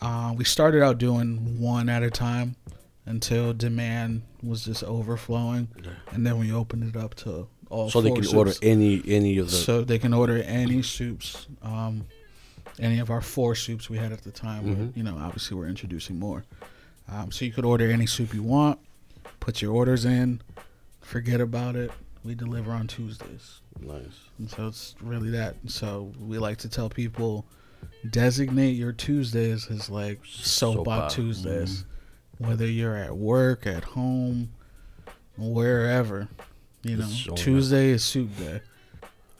Uh, we started out doing one at a time until demand was just overflowing, and then we opened it up to all. so they can soups. order any any of the. So they can order any soups, um, any of our four soups we had at the time. Mhm. You know, obviously we're introducing more. Um, so you could order any soup you want, put your orders in, forget about it. We deliver on Tuesdays. nice. And so it's really that. So we like to tell people designate your Tuesdays as like soap, Soap op op. Tuesdays. Whether you're at work, at home, wherever. You know. Tuesday is soup day.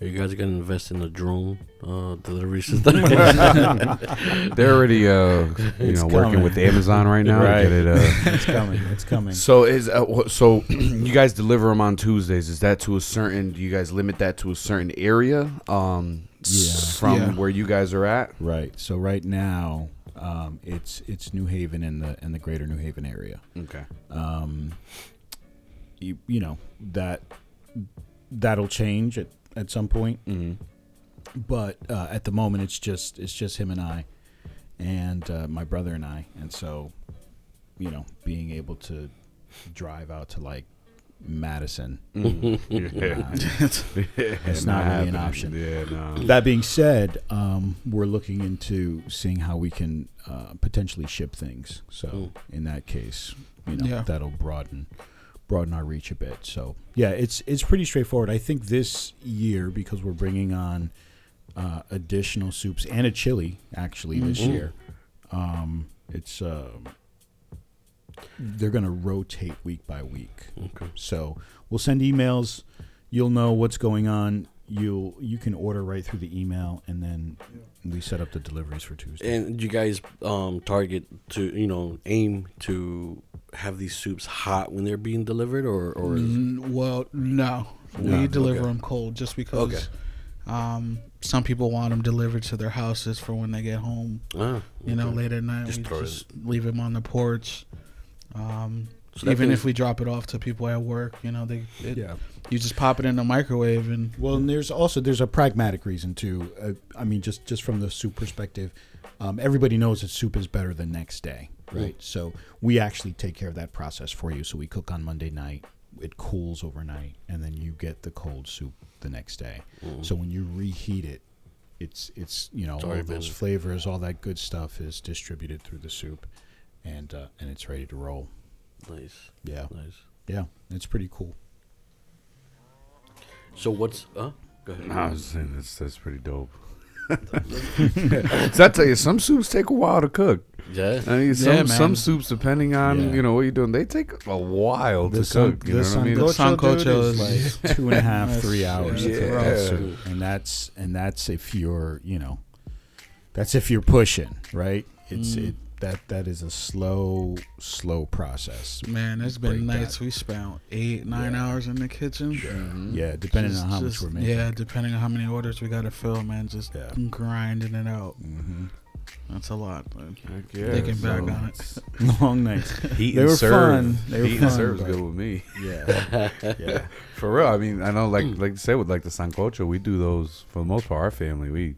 Are you guys gonna invest in a drone uh, delivery *laughs* system? *laughs* They're already, uh, you It's know, working coming. with Amazon right now Right. get it. Uh, *laughs* it's coming. It's coming. so is uh, wh- so *clears throat* you guys deliver them on Tuesdays? Is that to a certain? Do you guys limit that to a certain area? Um, Yeah. from Yeah. where you guys are at. Right. So right now, um, it's it's New Haven in the in the greater New Haven area. Okay. Um, you, you know that that'll change at, at some point, hmm but uh, at the moment it's just it's just him and I, and uh, my brother and I, and so you know being able to drive out to like Madison. *laughs* yeah. *laughs* It's not really an option. Yeah, no. That being said, um, we're looking into seeing how we can uh, potentially ship things. So Mm. in that case, you know, Yeah. that'll broaden broaden our reach a bit. So yeah, it's it's pretty straightforward. I think this year because we're bringing on uh, additional soups and a chili actually this Mhm. year. Um, it's um they're going to rotate week by week. okay. So we'll send emails. You'll know what's going on. You'll you can order right through the email, and then we set up the deliveries for Tuesday. And you guys um, target to you know aim to have these soups hot when they're being delivered, or or is- N- well, no, No, we deliver okay. them cold just because. Okay. Um, some people want them delivered to their houses for when they get home. ah, You know, okay. late at night, Just we throw it just leave them on the porch. Um, So even means- if we drop it off to people at work, you know, they it, yeah. you just pop it in the microwave and Well, and there's also there's a pragmatic reason too. Uh, I mean, just just from the soup perspective, um, everybody knows that soup is better the next day, right? So we actually take care of that process for you. So we cook on Monday night, it cools overnight, and then you get the cold soup the next day. Mm. So when you reheat it, it's it's you know It's all those been- flavors, all that good stuff is distributed through the soup, and uh, and it's ready to roll. nice, Yeah, nice. yeah, it's pretty cool. So what's uh? Go ahead. No, I was saying that's that's pretty dope. *laughs* so I tell you, some soups take a while to cook. Yeah. I mean, some Yeah, some soups, depending on Yeah. you know what you're doing, they take a while to The san- cook. You the know what I mean? The sancocho, sancocho is is- like *laughs* two and a half, That's- three hours to yeah. cook that Yeah. soup, and that's and that's if you're you know, that's if you're pushing right. It's Mm. it that that is a slow slow process. man, there's been Break nights that. we spent eight, nine Yeah. hours in the kitchen. Mhm. Yeah, depending Just- on how just- much we're making. Yeah, depending on how many orders we got to fill, man, just Yeah. grinding it out. hmm That's a lot. Thinking back so- on it. Long nights. *laughs* *laughs* Heat They and were serve. fun. They were Heat and fun, serve's but- good with me. Yeah. *laughs* yeah. For real, I mean, I know, like like you said, with like the sancocho, we do those for the most part. Our family, we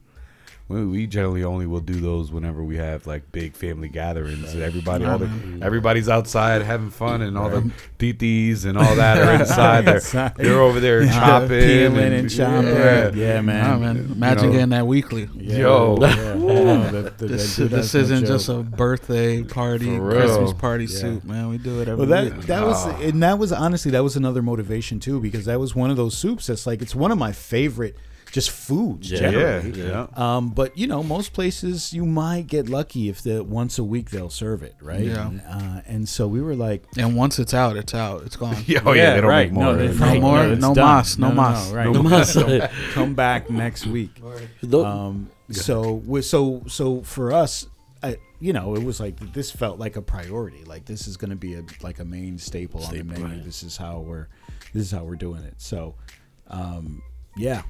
we, we generally only will do those whenever we have like big family gatherings. Everybody, all the, mm-hmm. everybody's outside having fun, and all the titis and all that are *laughs* inside. They're, they're over there chopping, Peeling and chopping. Yeah. Yeah, man. Nah, man. Imagine know. getting that weekly. Yeah. Yo. *laughs* Yeah. Yeah. This, that this no isn't just a birthday party, Christmas party soup, man. We do it every Well, week. that that was and that was honestly that was another motivation too because that was one of those soups that's like it's one of my favorite just foods Yeah. yeah, generally. yeah. Um, but you know, most places you might get lucky if the once a week they'll serve it, right? Yeah. And, uh, and so we were like, and once it's out, it's out. It's gone. *laughs* Yeah, oh yeah, they don't right. make more. No, they- right? No right. more, it's no done. mas, no mas. right. No mas. come, *laughs* come back next week. Um, so we so so for us, I, you know, it was like this felt like a priority. Like this is going to be a like a main staple, on the menu. right. This is how we're this is how we're doing it. So, um, yeah, s-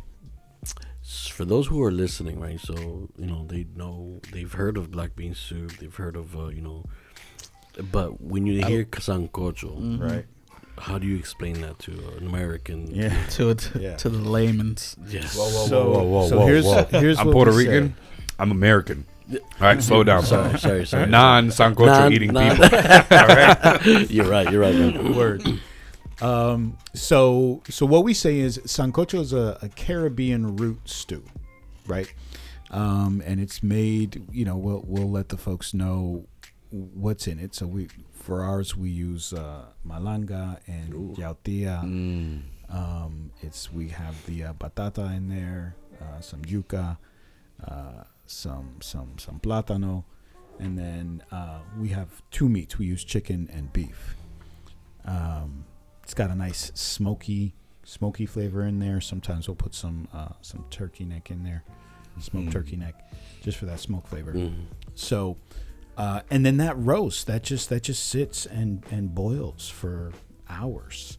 for those who are listening, right? So you know they know they've heard of black bean soup, they've heard of uh, you know, but when you hear sancocho, right. how do you explain that to an American? Yeah. To it, *laughs* Yeah. to the layman's. Yes. Whoa, whoa, So- whoa, whoa, whoa, so whoa, here's- whoa. here's I'm what Puerto we say. Rican. I'm American. All right, slow down. Sorry, sorry, sorry. Non sancocho Non- eating non- people. *laughs* All right. *laughs* you're right. You're right. Man. Word. Um, so so what we say is sancocho is a, a Caribbean root stew, right? Um, and it's made. You know, we'll we'll let the folks know what's in it. So we for ours we use uh, malanga and yautía. Mm. Um, it's we have the uh, batata in there, uh, some yuca, uh, some some some plátano, and then uh, we have two meats. We use chicken and beef. Um, it's got a nice smoky smoky flavor in there. Sometimes we'll put some uh, some turkey neck in there, smoked Mm. turkey neck, just for that smoke flavor. Mhm. So, uh, and then that roast that just that just sits and and boils for hours.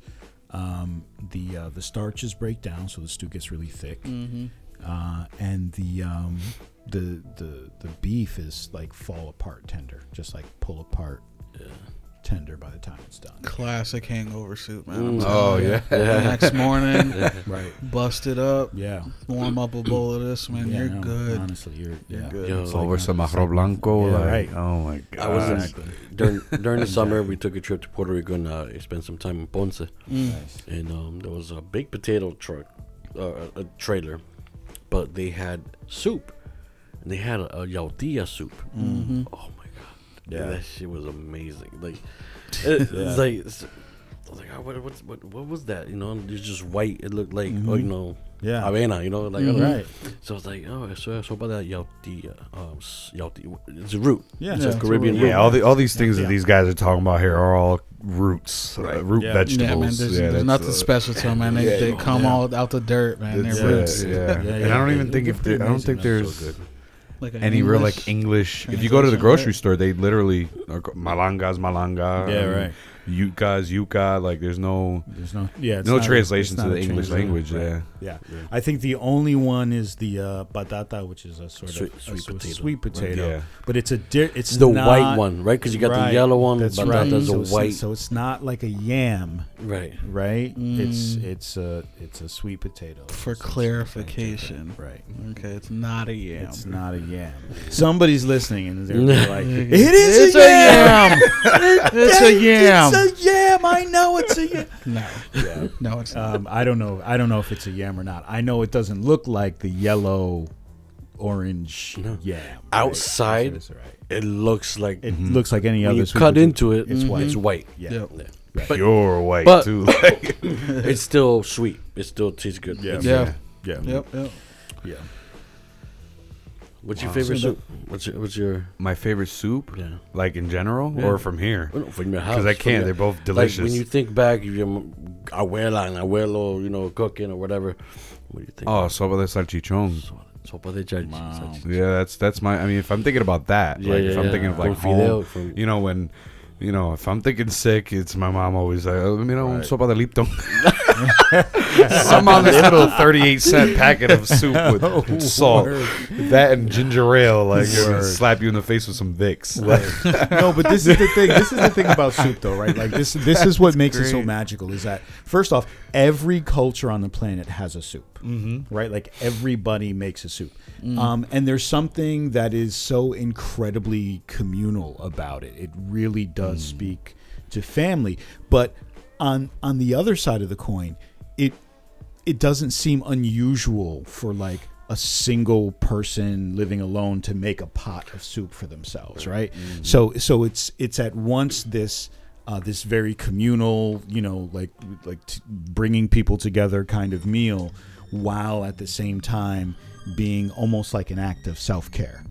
Um, the uh, the starches break down, so the stew gets really thick, Mm-hmm. uh, and the um, the the the beef is like fall apart tender, just like pull apart Yeah. Tender by the time it's done. Classic hangover soup, man. Mm. Oh you. yeah. *laughs* Next morning, Right. bust it up, Yeah. warm up a bowl of this, man. Yeah, you're no, good. Honestly, you're yeah. good. Yo, It's Over not- some it's arroz like- blanco. Yeah, like, right. Oh my god. I was Exactly. during during the *laughs* summer. We took a trip to Puerto Rico and uh, spent some time in Ponce. Mm. Nice. and um, there was a big potato truck, uh, a, a trailer, but they had soup, and they had a, a yautía soup. Mm-hmm. Oh my god, Yeah. that shit was amazing. Like, *laughs* it, it's like, it's, I was like, oh, what, what, what, what was that? You know, it's just white. It looked like, oh, you know, Yeah. avena. You know, like I Mhm. Right. So I was like, oh, so sopa de yautía. Um, s- yautía. It's a root. Yeah. it's Yeah, a it's a Caribbean root. root. Yeah, all the all these things Yeah. that these guys are talking about here are all roots, uh, root Yeah. vegetables. Yeah, man. There's, Yeah, there's nothing uh, special to them, man. They, yeah, they come yeah. all out the dirt, man. That's They're it, roots. Yeah, Yeah, *laughs* and. I don't even think if there, I don't think there's so good. Like an any real like English. If you go to the grocery right? store, they literally are, co- malanga's malanga. Yeah, right. Yuca's yuca. Like there's no There's no yeah, it's no not a- it's to the English language. Right. Yeah. Yeah. I think the only one is the uh, batata, which is a sort Sweet- of sweet a, potato. Sweet potato. Yeah. But it's a di- it's the not- white one, right? Because you got Right. the yellow one, That's but right. that's so, a it's, white, so it's not like a yam, right? right? It's Mm. it's a it's a sweet potato. For So clarification. Right. Okay, it's not a yam. It's not a yam. Somebody's listening and they're like, It *laughs* "It is it's a yam. *laughs* it's a yam. It's a yam. I know it's a yam." *laughs* no, Yeah. no, it's not. Um, I don't know. I don't know if it's a yam or not. I know it doesn't look like the yellow, orange No. yam. Outside, right. It looks like It mhm. looks like any when other. you cut into it, It's white. It's white. Yeah. Yep. Yeah. But- Pure white but- too. Like, *laughs* It's still sweet. It still tastes good. Yeah. It's- Yeah. Yeah. Yep, yep. Yeah. What's your Wow. favorite So soup? What's your What's your my favorite soup, yeah? like in general, Yeah. or from here, Well, no, From your house. because I from can't. your- They're both Like delicious. when you think back, of your m- abuela and abuelo, you know, cooking or whatever. What do you think? oh, sopa de salchichon. So- sopa de chach- Wow. Yeah, that's that's my. I mean, if I'm thinking about that, Yeah, like yeah, if I'm yeah. thinking of Con like fideo home, from- you know, when you know, if I'm thinking sick, it's my mom always like, oh, mira, un Right. sopa de Lipton. *laughs* *laughs* Some on this little 38 cent packet of soup with *laughs* oh, salt. That and ginger ale, like, slap you in the face with some Vicks. no, but this is the thing. This is the thing about soup, though, right? Like this. This is what makes it so magical. Is that first off, every culture on the planet has a soup, mm-hmm. right? Like everybody makes a soup, um, and there's something that is so incredibly communal about it. It really does speak to family. But on on the other side of the coin, it it doesn't seem unusual for like a single person living alone to make a pot of soup for themselves, right? So so it's it's at once this uh, this very communal, you know, like like t- bringing people together kind of meal, while at the same time being almost like an act of self care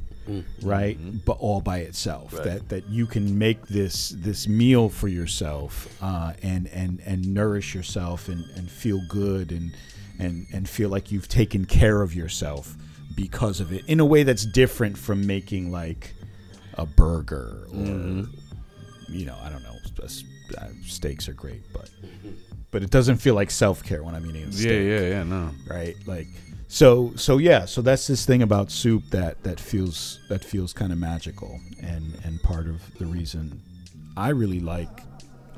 right? But all by itself that that you can make this this meal for yourself uh, and and and nourish yourself and and feel good and and and feel like you've taken care of yourself because of it in a way that's different from making like a burger or you know i don't know uh, steaks are great but but it doesn't feel like self-care when i'm eating a steak. Yeah, yeah, yeah, no. right? Like so so yeah so that's this thing about soup that that feels that feels kind of magical and and part of the reason i really like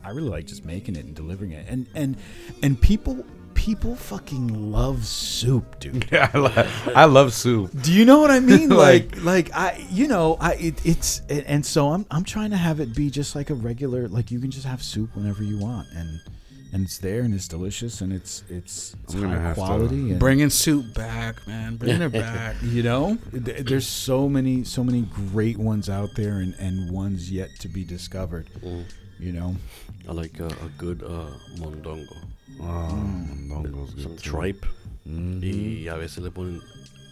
i really like just making it and delivering it. And and and people people fucking love soup dude *laughs* Yeah, I, lo- I love soup. do you know what I mean? *laughs* Like- like, like I, you know, I, it, it's, and so I'm, I'm trying to have it be just like a regular, like you can just have soup whenever you want, and, and it's there and it's delicious and it's, it's, it's I'm gonna high have to quality. and, Bringing soup back, man. Bringing it *laughs* back. you know, Th- there's so many, so many great ones out there, and, and ones yet to be discovered. You know, I like uh, a good uh, mondongo. Oh, mondongo's good Some too. tripe. Y a veces le ponen.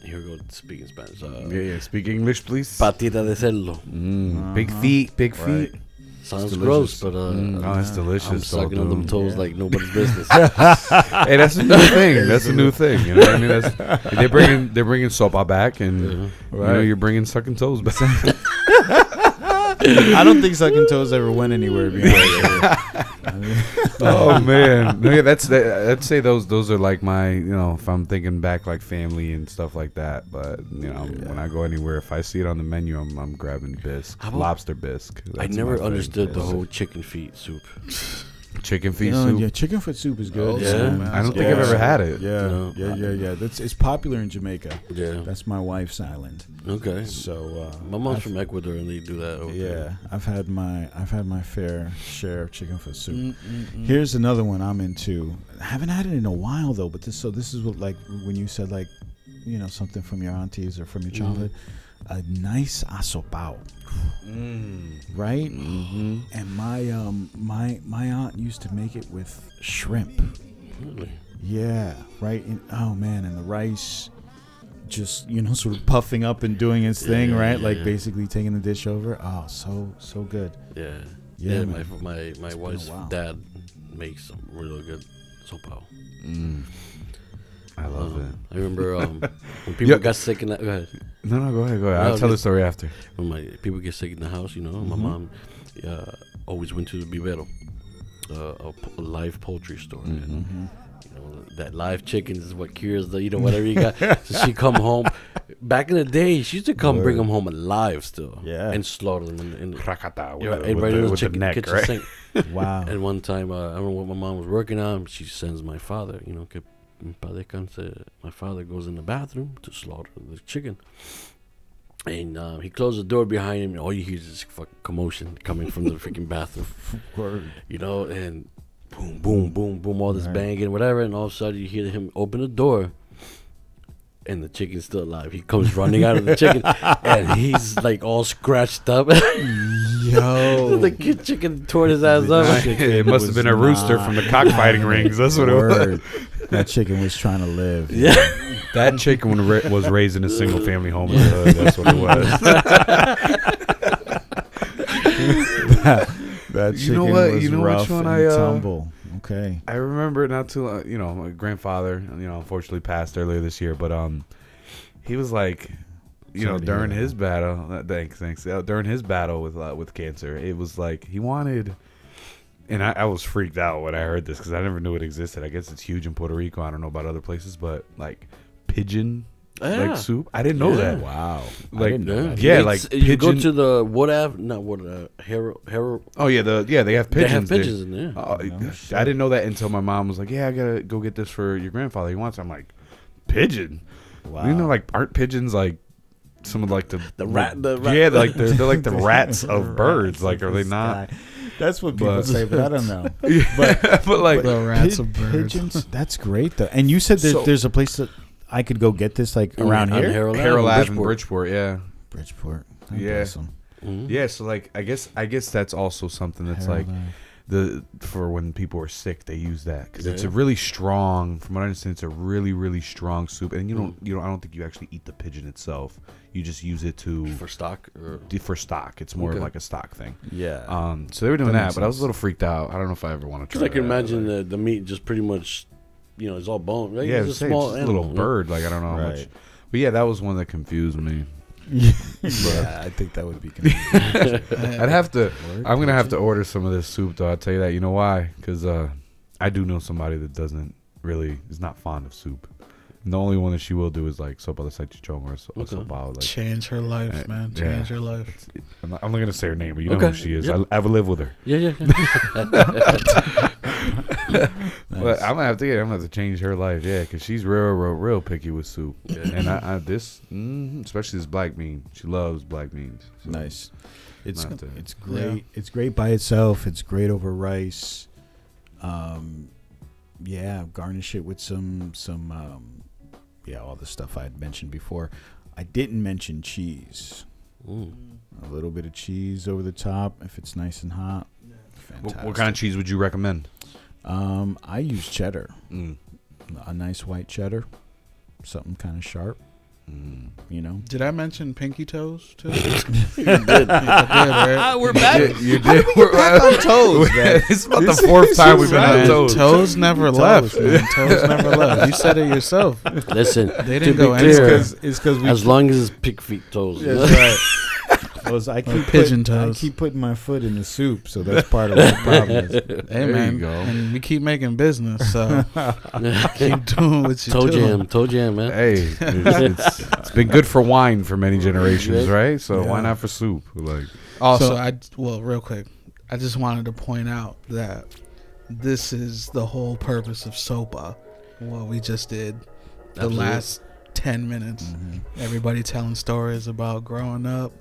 Here we go, speaking Spanish. Uh, Yeah, yeah. Speak English, please. Patita de cerdo. Mm, Big feet, big feet. Sounds gross, but uh, Mm, oh, it's delicious. I'm sucking on them dude. toes like nobody's business. *laughs* hey, that's a new thing. *laughs* That's a new thing. You know what I mean? That's, they're bringing they're bringing sopa back, and you know you're bringing sucking toes back. *laughs* I don't think sucking toes ever went anywhere. To be honest with you. oh man, no, yeah, that's that, I'd say those those are like my you know if I'm thinking back like family and stuff like that. But you know when I go anywhere, if I see it on the menu, I'm I'm grabbing bisque, lobster bisque. I never understood the whole chicken feet soup. *laughs* chicken feet You know, soup. yeah, chicken foot soup is good. Oh, Yeah. man. I don't think Yeah. I've ever had it. Yeah, No. yeah, yeah, yeah. That's it's popular in Jamaica. Yeah. That's my wife's island. Okay. So uh, My mom's I've- from Ecuador and they do that. over Yeah, there. I've had my I've had my fair share of chicken foot soup. Mm, mm, mm. Here's another one I'm into. I haven't had it in a while though, but this so this is what like when you said like, you know, something from your aunties or from your childhood, a nice asopao, Mm. right? Mm-hmm. And my um my my aunt used to make it with shrimp. Really? Yeah, right. And, oh man, and the rice, just you know, *laughs* sort of puffing up and doing its thing, Yeah, right? Like yeah. basically taking the dish over. Oh, so so good. Yeah. Yeah, Yeah, my my my a wife's dad makes some really good sopao. Mm. I love Um, it. I remember um, *laughs* when people got sick in the go ahead. No, no, go ahead, go ahead. No, I'll tell the story after. when my people get sick in the house, you know, my mom uh, always went to the vivero, uh, a, live poultry store. And, you know, that live chicken is what cures the, you know, whatever you got. *laughs* so she come home. Back in the day, she used to come bring them home alive still. Yeah. And slaughter them in, the- in the, Rakata with, yeah, the, with, the, the with the chicken neck, kitchen right? sink. *laughs* Wow. And one time, uh, I don't know what my mom was working on. She sends my father, you know, en paz descanse, my father goes in the bathroom to slaughter the chicken. And uh, he closed the door behind him, and all you hear is this fucking commotion coming from the freaking bathroom, *laughs* Word. you know, and boom, boom, boom, boom, all this Right. banging, whatever. And all of a sudden, you hear him open the door, and the chicken's still alive. He comes running out of the chicken, *laughs* and he's like all scratched up. Yo. *laughs* the kid chicken tore his ass up. it must have been a rooster from the cockfighting rings. That's what it was. Word. that chicken was trying to live. Yeah. *laughs* That chicken was raised in a single family home in the hood. That's what it was. *laughs* That You chicken know what? was You know which rough one and I, uh, tumble. Okay. I remember not too long, you know, my grandfather, you know, unfortunately passed earlier this year, but um, he was like, you know Sorry to during his battle. uh, Thanks, thanks. Uh, during his battle with uh, with cancer, it was like he wanted. And I, I was freaked out when I heard this because I never knew it existed. I guess it's huge in Puerto Rico. I don't know about other places, but like pigeon Yeah. like soup. I didn't know Yeah. that. Wow. I Like, didn't know Yeah, that. Yeah, It's- like you go to the what Ave, not Wood, uh, Hero, Hero. Oh yeah, the yeah they have pigeons. They pigeons. have there. pigeons in there. Oh, No I didn't know that until my mom was like, "Yeah, I gotta go get this for your grandfather. He wants." it." I'm like, "Pigeon? Wow. You know, like aren't pigeons like some of like the The rat- the rat- yeah, like they're, they're like the *laughs* rats of birds. Like, are they not? That's what people But- say, but I don't know. *laughs* but *laughs* but like The rats Pig- of birds. pigeons. That's great though. And you said there, So- there's a place that I could go get this like around On here. Harold Harold Ave, Ave in Bridgeport, yeah, Bridgeport. God Yeah. bless 'em. Mhm. yeah. So like, I guess I guess that's also something that's Harold like Ave. the for when people are sick, they use that because it's a really strong. From what I understand, it's a really really strong soup, and you don't you know I don't think you actually eat the pigeon itself. You just use it to for stock. Or, for stock. It's more Okay. like a stock thing. yeah. Um, so they were doing That that, but I was a little freaked out. I don't know if I ever want to try. Because I can that, imagine like- the, the meat just pretty much, you know, it's all bone. Right? yeah, it's it's, a small it's just a little animal, bird. Like I don't know how much. But yeah, that was one that confused me. Yeah, I think that would be convenient. *laughs* I'd have to. I'm gonna have to order some of this soup, though. I'll tell you that. You know why? Because uh, I do know somebody that doesn't really is not fond of soup. And the only one that she will do is like sopa de salchichon or so, Okay. sopa. Like Change her life, Uh, man. yeah. Change her life. I'm not, I'm not gonna say her name, but you know who she is. Yep. I, I live with her. Yeah, yeah. yeah. *laughs* But I'm gonna have to. Yeah, I'm gonna have to change her life. Yeah, because she's real, real, real picky with soup. And I, I this, mm, especially this black bean. She loves black beans. So nice. It's to- it's great. It's great by itself. It's great over rice. Um, yeah, garnish it with some some um, yeah, all the stuff I had mentioned before. I didn't mention cheese. Mm. A little bit of cheese over the top if it's nice and hot. What, Fantastic. what kind of cheese would you recommend? Um, I use cheddar. Mm. A nice white cheddar. Something kind of sharp. Mm. You know. Did I mention pinky toes too? *laughs* You did. right? *laughs* We're back. You did. We're back on toes, man. *laughs* It's about the fourth time we've been on toes. toes never left. Man. Toes never left. You said it yourself. Listen, They didn't be go clear, anywhere. It's because we as long as it's pig feet toes. That's right. Was I keep pigeon putting, I keep putting my foot in the soup, so that's part of what *laughs* the problem is. Hey There you man, go. and we keep making business, so *laughs* keep doing what you toe do. jam, toe jam, man. Hey, it's, *laughs* it's, it's been good for wine for many generations, right? So Yeah. why not for soup? Like, Also, So- I well, real quick, I just wanted to point out that this is the whole purpose of SOPA. What we just did, the Absolutely. last ten minutes, mm-hmm. everybody telling stories about growing up,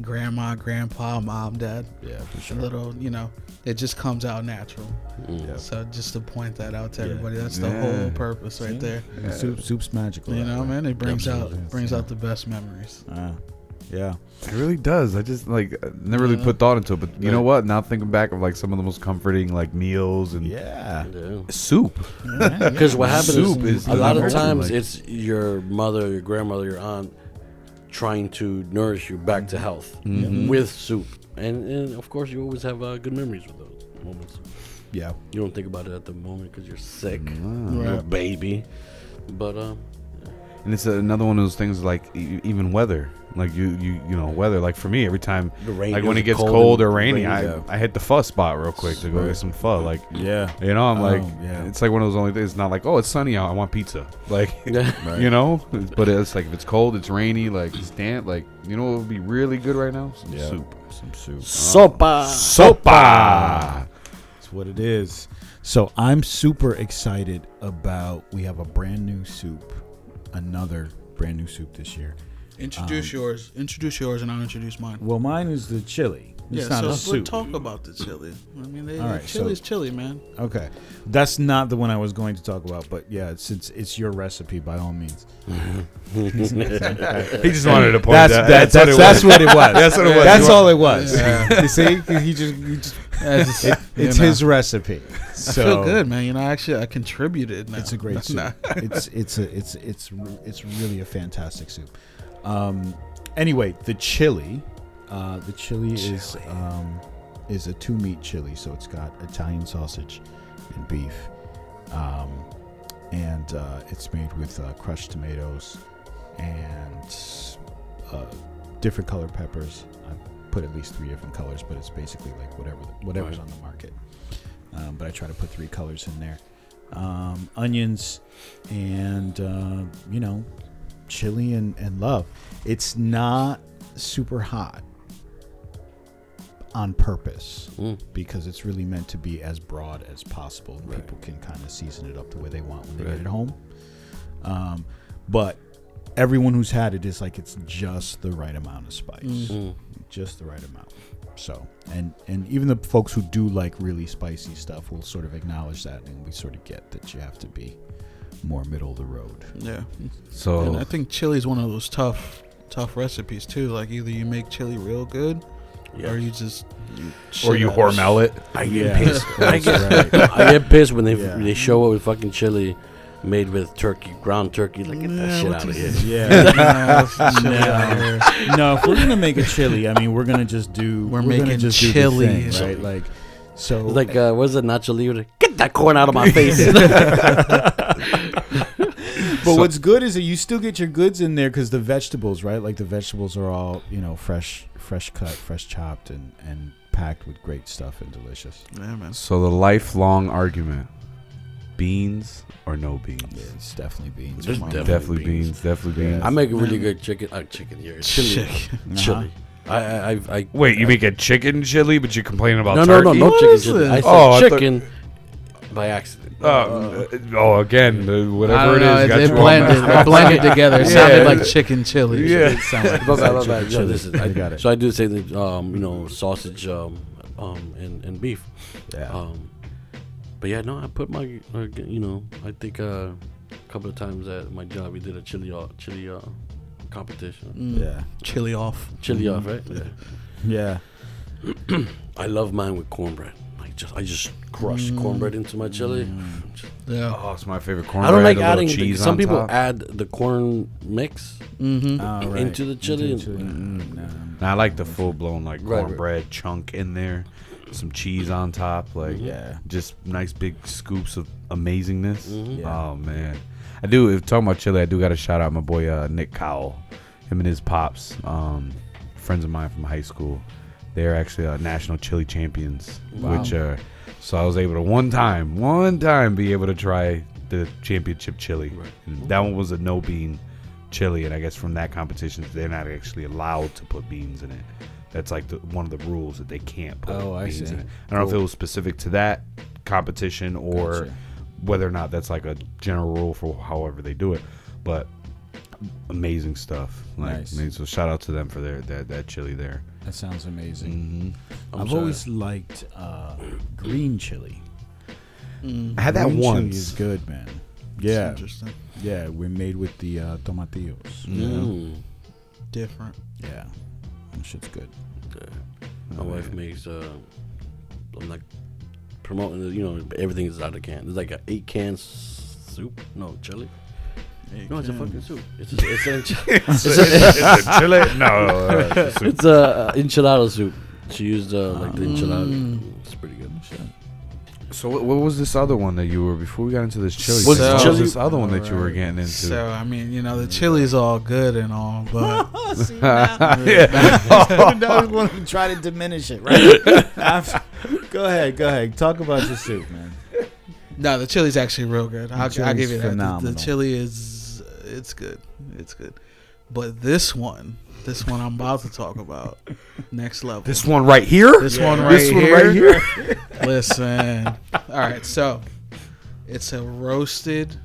grandma, grandpa, mom, dad. Yeah, for A little, you know, it just comes out natural. Mm. So just to point that out to Yeah. everybody, that's the Yeah. whole purpose right there. Soup, soup's magical. You that know, way. man, it brings Absolutely. out brings out the best memories. Ah, yeah. it really does. I just like never really Yeah. put thought into it, but you know what? Now thinking back of like some of the most comforting like meals and Yeah. Yeah. soup. Because *laughs* what happens Soup is, is a lot of times like- it's your mother, your grandmother, your aunt trying to nourish you back to health Mhm. with soup, and, and of course you always have uh, good memories with those moments. Yeah. You don't think about it at the moment because you're sick. Right. little baby. But um, And it's another one of those things like e- even weather. Like you, you, you know, weather. Like for me, every time, the rain. like when it gets gets cold, or rainy, rainy, I, yeah. I hit the pho spot real quick to go get some pho. Like Yeah. you know, I'm Oh, like, yeah. it's like one of those only things. It's not like, oh, it's sunny out. I want pizza. *laughs* Like, *laughs* Yeah. you know. But it's like if it's cold, it's rainy, like it's damp. Like you know, what would be really good right now? Some Yeah. soup. Some soup. Sopa. Oh. Sopa. That's what it is. So I'm super excited about. We have a brand new soup, another brand new soup this year. Introduce Um, yours. Introduce yours, and I'll introduce mine. Well, mine is the chili. It's yeah, not so a let's soup. talk about the chili. I mean, they, All right, chili's so- chili, man. Okay, that's not the one I was going to talk about, but yeah, since it's your recipe, by all means. He just wanted to point That's that. that's that's, *laughs* that's what it was. That's what it was. That's all it was. Yeah. *laughs* you see, he just, he just *laughs* I just- it, you it's know. his recipe. I feel good, man. You know, actually, I contributed. Now. It's a great soup. it's it's a, it's it's it's really a fantastic soup. Um, anyway, the chili, uh, the chili, is um, is a two meat chili, so it's got Italian sausage and beef, um, and uh, it's made with uh, crushed tomatoes and uh, different color peppers. I put at least three different colors, but it's basically like whatever whatever's Right. on the market. Um, but I try to put three colors in there. Um, onions and uh, you know, chili and, and love. It's not super hot on purpose Mm. because it's really meant to be as broad as possible. and Right. People can kind of season it up the way they want when they Right. get it home. Um, but everyone who's had it is like it's just the right amount of spice, Mm. just the right amount. So, and and even the folks who do like really spicy stuff will sort of acknowledge that, and we sort of get that you have to be more middle of the road. Yeah. So And I think chili is one of those tough, tough recipes too. Like either you make chili real good, or you just you or you out- Hormel it. I get Yeah, pissed. *laughs* I get, right. *laughs* I get pissed when they Yeah. they show up with fucking chili made with turkey, ground turkey. Like get that *laughs* Yeah, shit out of here. Yeah. Nah, it's chili out here. no, if we're gonna make a chili, I mean, we're gonna just do. We're gonna making just do chili. thing, So- right? Like, so like uh, what's it, Nacho Libre? Get that corn out of my face. But what's good is that you still get your goods in there because the vegetables, right? Like the vegetables are all you know fresh, fresh cut, fresh chopped, and and packed with great stuff and delicious. Yeah, man. So the lifelong argument: beans or no beans? Yeah, it's definitely beans. There's definitely Definitely beans. beans. Definitely Yeah. beans. I make a really Man. good chicken. Uh, chicken here. Chili. Chicken. *laughs* Chili. I, I, I, I Wait, you make a chicken chili, but you're complaining about no, no, no, turkey? no chicken chili. I said Oh, I thought- chicken by accident. Uh, uh, oh, again, uh, whatever don't it know. is, It, got it you blended. messed It blended *laughs* together. It Yeah. sounded like chicken chili. Yeah. It sounds like But, but, fried but, but, chicken yeah, listen, I, I got it. So I do say that, um, you know, sausage, um, um, and, and beef. yeah. Um, but yeah, no, I put my, uh, you know, I think uh, a couple of times at my job we did a chili, chili uh, competition. Mm. yeah. Chili off. Chili off, right? Yeah. Yeah. *clears throat* I love mine with cornbread. I just, I just crush cornbread into my chili. Yeah. Oh, it's my favorite corn. I don't like a little adding. The, cheese some on people top. add the corn mix. Mm-hmm. Oh, right. Into the chili? Into the chili. Mm. No. Now, I like the full blown like Right, right. cornbread chunk in there, some cheese on top, like Yeah. just nice big scoops of amazingness. Mhm. Yeah. Oh man, I do. If talking about chili, I do got to shout out my boy uh, Nick Cowell, him and his pops, um, friends of mine from high school. They're actually uh, national chili champions, Wow. which uh, so I was able to one time, one time be able to try the championship chili. Right. And that one was a no bean chili, and I guess from that competition, they're not actually allowed to put beans in it. That's like the, one of the rules that they can't put Oh, I see. in it. I don't know if it was specific to that competition or Gotcha. whether or not that's like a general rule for however they do it. But amazing stuff. Like, Nice. so shout out to them for their that, that chili there. That sounds amazing. Mm-hmm. I'm I've sorry. always liked uh, green chili. Mm. I had that green chili once. is good, man. It's Yeah, Interesting. yeah. We're made with the uh, tomatillos. Mm. Different. Yeah, that shit's good. Yeah. My Oh, wife yeah. makes. Uh, I'm like promoting. You know, everything is out of can. There's like a eight can soup. No chili. No, it's a fucking soup. It's a, it's a, enchi- *laughs* It's a, *laughs* it's a chili? No. Uh, it's a- *laughs* it's a enchilada soup. She used uh, like the enchilada. Mm. It's pretty good. so what, what was this other one that you were before we got into this chili? Was thing, it what chili- was this other one that you were getting into? So I mean, you know, the chili's all good and all, but now we want to try to diminish it, right? After- go ahead, go ahead. Talk about your soup, man. no, the chili's actually real good. I'll, I'll chili's give you that. The- The, phenomenal. chili is, it's good. It's good. But this one, this one I'm about to talk about, *laughs* next level. this one right here. This one right here. This one right here. *laughs* Listen. All right, so it's a roasted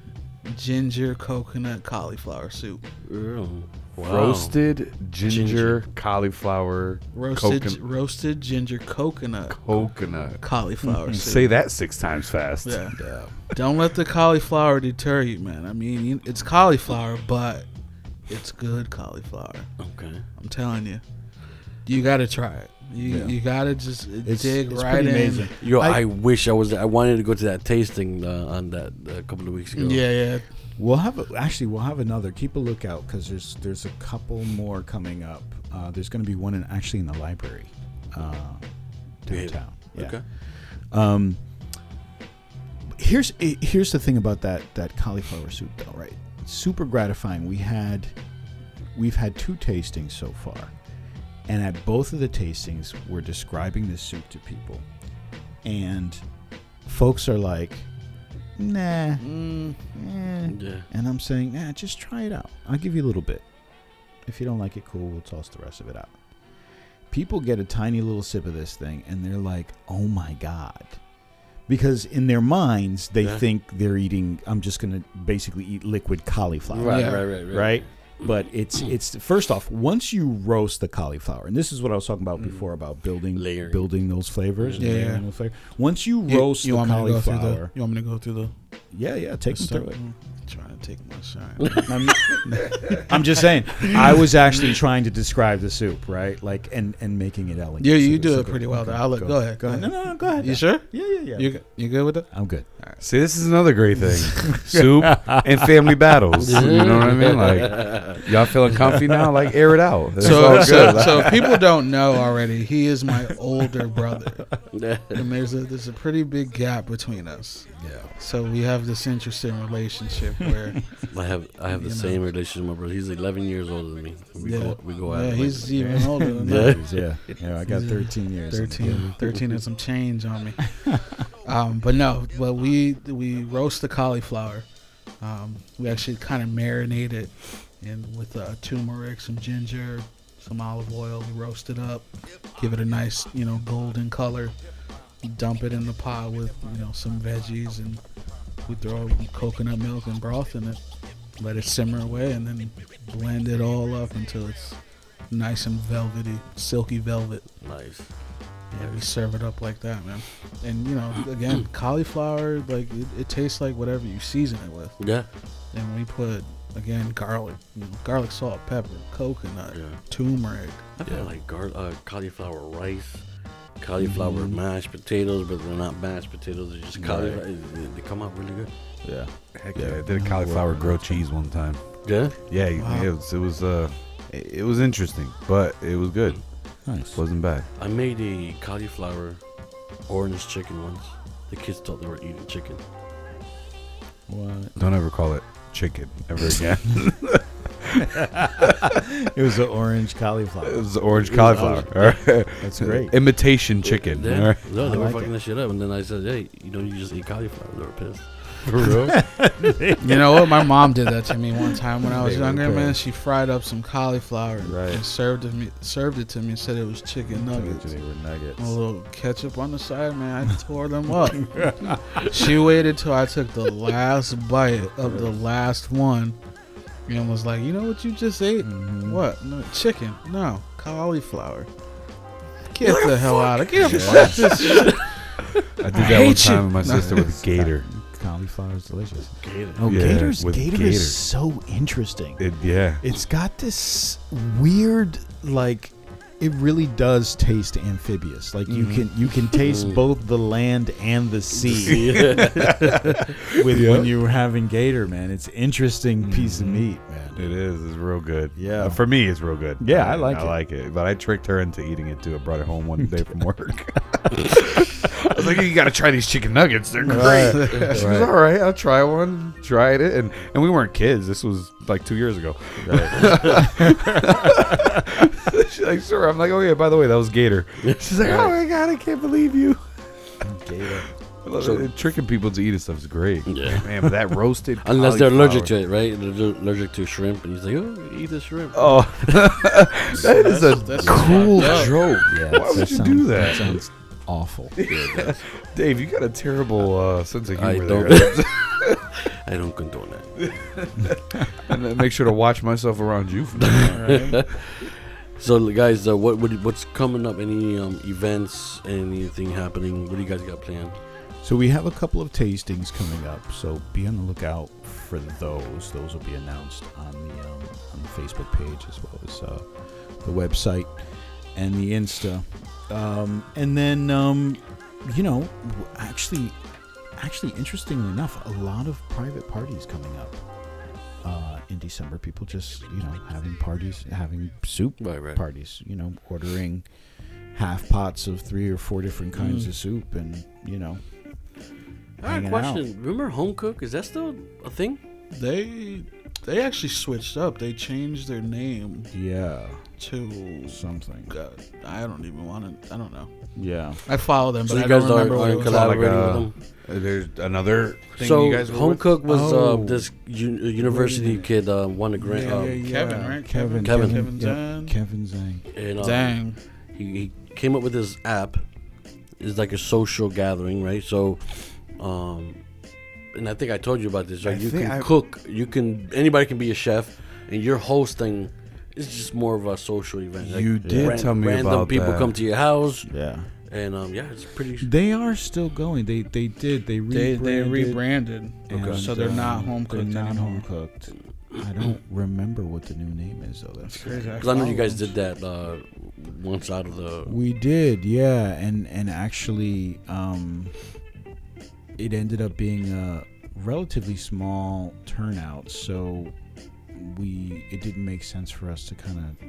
ginger coconut cauliflower soup. Oh, wow. Roasted ginger, Ginger. cauliflower Roasted Coconut. roasted ginger coconut coconut. cauliflower soup. Say that six times fast. Yeah. Don't let the cauliflower deter you, man. I mean, you- it's cauliflower, but it's good cauliflower. Okay. I'm telling you. You got to try it. You, Yeah. you got to just It's, dig it's right pretty in. amazing. Yo, I, I- wish I was. I wanted to go to that tasting uh, on that a couple of weeks ago. Yeah, yeah. We'll have a, actually we'll have another. Keep a lookout because there's there's a couple more coming up. Uh, there's going to be one in actually in the library uh, downtown. Yeah. Okay. Um, here's here's the thing about that that cauliflower soup though, right? Super gratifying. We had we've had two tastings so far, and at both of the tastings, we're describing this soup to people, and folks are like, "Nah," Mm, eh. yeah. and I'm saying, "Nah, just try it out. I'll give you a little bit. If you don't like it, cool. We'll toss the rest of it out." People get a tiny little sip of this thing, and they're like, "Oh my god." Because in their minds, they Yeah. think they're eating. I'm just gonna basically eat liquid cauliflower Right, Yeah. right, right, right, right? But it's it's first off, once you roast the cauliflower, and this is what I was talking about mm-hmm. before about building Layering. building those flavors, and Yeah, layering yeah. those flavors. Once you You- roast you, the want me to go through the? cauliflower, You want me to go through the? Yeah, yeah, take them through it. Trying to take my shine. I'm, *laughs* *laughs* I'm just saying, I was actually trying to describe the soup, right? Like and and making it elegant. Yeah, you it's do like it a- pretty well. okay, though. I'll let, go, ahead. Go ahead. No, no, no, go ahead. You sure? Yeah, yeah, yeah. You you good with it? I'm good. See, this is another great thing: *laughs* soup and family battles. You know what I mean? Like, y'all feeling comfy now? Like, air it out. It's So, all so, good. so if people don't know already, he is my older brother, and there's a there's a pretty big gap between us. Yeah. So we have this interesting relationship *laughs* where I have I have the You know. same relationship with my brother. He's 11 years older than me. We yeah, go we go at yeah, it like he's that. even older than Yeah. that. Yeah, yeah. I got 13 years. 13, 13 and some change on me. *laughs* Um, but no, but we we roast the cauliflower. Um, we actually kind of marinate it in with uh, turmeric, some ginger, some olive oil. We roast it up, give it a nice you know golden color. Dump it in the pot with you know some veggies and we throw coconut milk and broth in it. Let it simmer away and then blend it all up until it's nice and velvety, silky velvet. nice. Yeah, we serve it up like that, man. And you know, again, *clears throat* cauliflower, like it, it tastes like whatever you season it with. Yeah. And we put again garlic, you know, garlic, salt, pepper, coconut, Yeah. turmeric. I Yeah. like gar- uh, cauliflower rice, cauliflower Mhm. mashed potatoes, but they're not mashed potatoes. They're just cauliflower. They, they come out really good. Yeah. Heck yeah, I did a cauliflower grilled cheese one time. Yeah. Yeah, Wow. it was. It was. Uh, it, it was interesting, but it was good. Nice. wasn't bad. I made a cauliflower orange chicken once. The kids thought they were eating chicken. What? Don't ever call it chicken ever again. *laughs* It was an orange cauliflower. it cauliflower. was orange cauliflower. all right? *laughs* That's great. Imitation chicken. Yeah. all right? No, they I were like fucking it. that shit up. And then I said, hey, you know, you just eat cauliflower. They were pissed. For real? *laughs* You know what? My mom did that to me one time when I was They younger, man. She fried up some cauliflower Right. and served it me served it to me and said it was chicken nuggets. They were nuggets. A little ketchup on the side, man. I *laughs* tore them up. she waited till I took the last bite of the last one and was like, You know what you just ate? Mhm. What? No, chicken? No, cauliflower. Get the hell out of here. Fuck this shit. *laughs* I did that one hate time you. with my sister with a gator. Cauliflower is delicious. Gator. Oh, Yeah, Gator's with Gator Gator. is so interesting. It, yeah. It's got this weird, like, it really does taste amphibious. Like you Mhm. can you can taste *laughs* both the land and the sea *laughs* with Yeah. when you're having Gator, man. It's an interesting piece of Mhm. meat, man. It is. It's real good. Yeah. Uh, for me, it's real good. Yeah, I like I it. like it. But I tricked her into eating it too. I brought it home one day from *laughs* work. I was like, "You got to try these chicken nuggets. They're great." *laughs* She was all right. I'll try one. Tried it, and and we weren't kids. This was like two years ago. *laughs* She's like, "Sure." I'm like, "Oh yeah." By the way, that was Gator. She's like, "Oh my god, I can't believe you." Gator. I love it. Tricking people to eating stuff is great. Yeah. Man, but that roasted Unless they're allergic to it, right? They're allergic to shrimp, and he's like, "Oh, eat the shrimp." Oh, *laughs* that is a That's cruel fucked joke. Yeah, Why would you do that? That sounds awful. *laughs* Dave, you got a terrible uh, sense of humor I humor don't. there. *laughs* I don't condone that. *laughs* and then make sure to watch myself around you. From now. So, guys, uh, what, what what's coming up? Any um, events? Anything happening? What do you guys got planned? So we have a couple of tastings coming up. So be on the lookout for those. Those will be announced on the um, on the Facebook page as well as uh, the website and the Insta. Um, and then um, you know, actually, actually, interestingly enough, a lot of private parties coming up uh, in December. People just you know having parties, having soup Right, right. parties. You know, ordering half pots of three or four different kinds Mm. of soup, and you know. I have a hanging out. question. Remember home cook? Is that still a thing? They They actually switched up. They changed their name Yeah, to. something. God, I don't even want to. I don't know. Yeah. I follow them, So but you I don't guys are, remember what are it was. collaborating Like, with uh, them. Uh, There's another thing So you guys were Home with? Cook was Oh. uh, this u- university kid uh, won a grant. um, Kevin, right? Kevin. Kevin. Kevin yeah, Kevin Zhang. And, uh, Dang. he, he came up with this app. It's like a social gathering, right? So, um, and I think I told you about this. Right? I you can I- cook. You can anybody can be a chef, and you're hosting. It's just more of a social event. Like, You did ran- tell me random about people that. come to your house, Yeah. and um, yeah, it's pretty. They are still going. They they did. They They rebranded. they rebranded, and, so they're not home They're cooked not home cooked. I don't remember what the new name is though. That's Crazy. Because I know you guys did that uh, once out of the. We did, yeah, and and actually, um, it ended up being a relatively small turnout, so we it didn't make sense for us to kind of.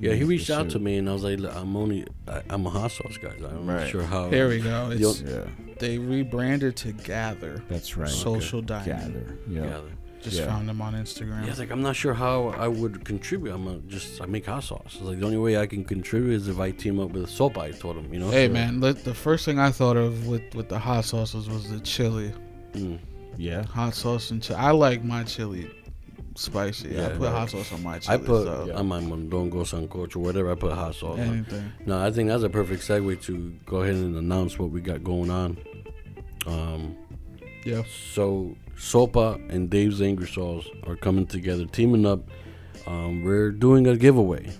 Yeah, he reached out to me, and I was like, "I'm only, I, I'm a hot sauce guy. I'm not Right. sure how." There we go. It's, Yeah, they rebranded to Gather that's right. Social Dining. Gather. Yeah. Yeah, Just Yeah. found them on Instagram. Yeah, it's like I'm not sure how I would contribute. I'm a, just I make hot sauce. It's like the only way I can contribute is if I team up with Sopa. I told him, you know. Hey So- man, let, the first thing I thought of with with the hot sauces was the chili, Mm. Yeah. hot sauce and chili. I like my chili spicy. Yeah, I put right. hot sauce on my chili. I put so on my mondongo sancocho, whatever. I put hot sauce. on. anything. No, I think that's a perfect segue to go ahead and announce what we got going on. Um, Yeah. So Sopa and Dave's Angry Sauce are coming together, teaming up. Um, we're doing a giveaway.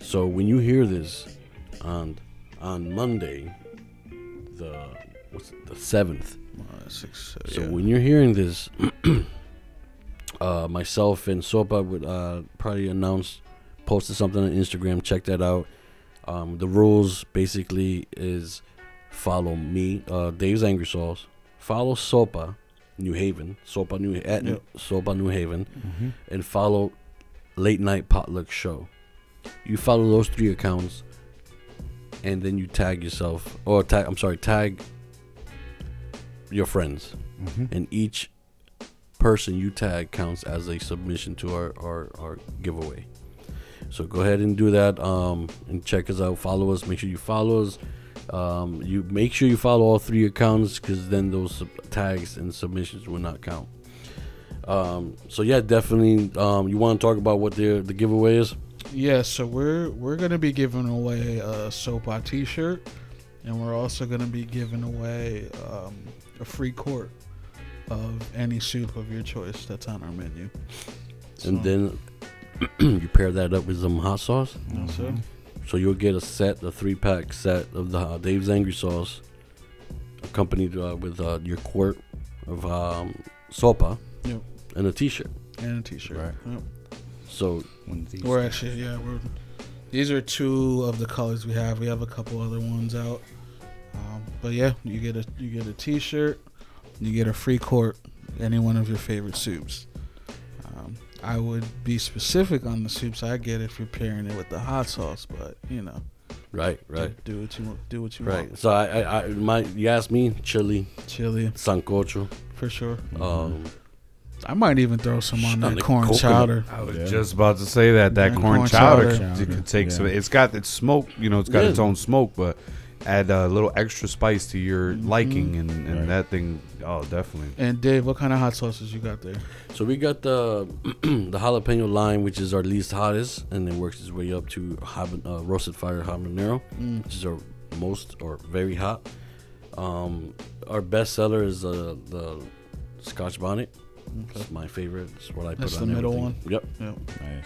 So when you hear this on on Monday, the what's it, the seventh. Uh, six, uh, So yeah. when you're hearing this, *clears throat* uh, myself and Sopa would uh, probably announce, posted something on Instagram. Check that out. Um, the rules basically is follow me, uh, Dave's Angry Sauce. Follow Sopa, New Haven, Sopa New at Yep. Sopa New Haven, Mm-hmm. and follow Late Night Potluck Show. You follow those three accounts, and then you tag yourself, or tag. I'm sorry, tag your friends Mm-hmm. and each person you tag counts as a submission to our, our, our giveaway. So go ahead and do that um, and check us out. Follow us. Make sure you follow us. Um, you make sure you follow all three accounts because then those sub- tags and submissions will not count. Um, so yeah, definitely. Um, you want to talk about what the the giveaway is? Yeah, so we're we're gonna be giving away a Sopa T-shirt, and we're also gonna be giving away um, a free quart of any soup of your choice that's on our menu. And So- then *clears throat* you pair that up with some hot sauce. That's it. So you'll get a set, a three pack set of the uh, Dave's Angry Sauce, accompanied uh, with uh, your quart of um, sopa Yep. and a T-shirt. and a T-shirt. Right. Yep. So We're actually yeah we're these are two of the colors we have. We have a couple other ones out, um, but yeah, you get a you get a T-shirt, you get a free quart, any one of your favorite soups. Um, I would be specific on the soups I get if you're pairing it with the hot sauce, but you know, right, right, do what you want. Do what you right. want. So I, I, I my you asked me chili, Chili sancocho. for sure. Um, I might even throw some on On that corn coconut. chowder. I was Yeah. just about to say that that Yeah, corn, corn chowder, chowder. could take Yeah. some. It's got its smoke, you know. It's got Yeah. its own smoke, but add a little extra spice to your Mhm. liking, and, and Right. that thing. Oh, definitely. And Dave, what kind of hot sauces you got there? so we got the *clears throat* the jalapeno lime, which is our least hottest, and then works its way up to haban- uh, roasted fire habanero. Mm. which is our most or very hot. Um, our best seller is uh, the Scotch bonnet. Okay. It's my favorite. It's what I put That's put the middle everything. Yep. Yep. Nice.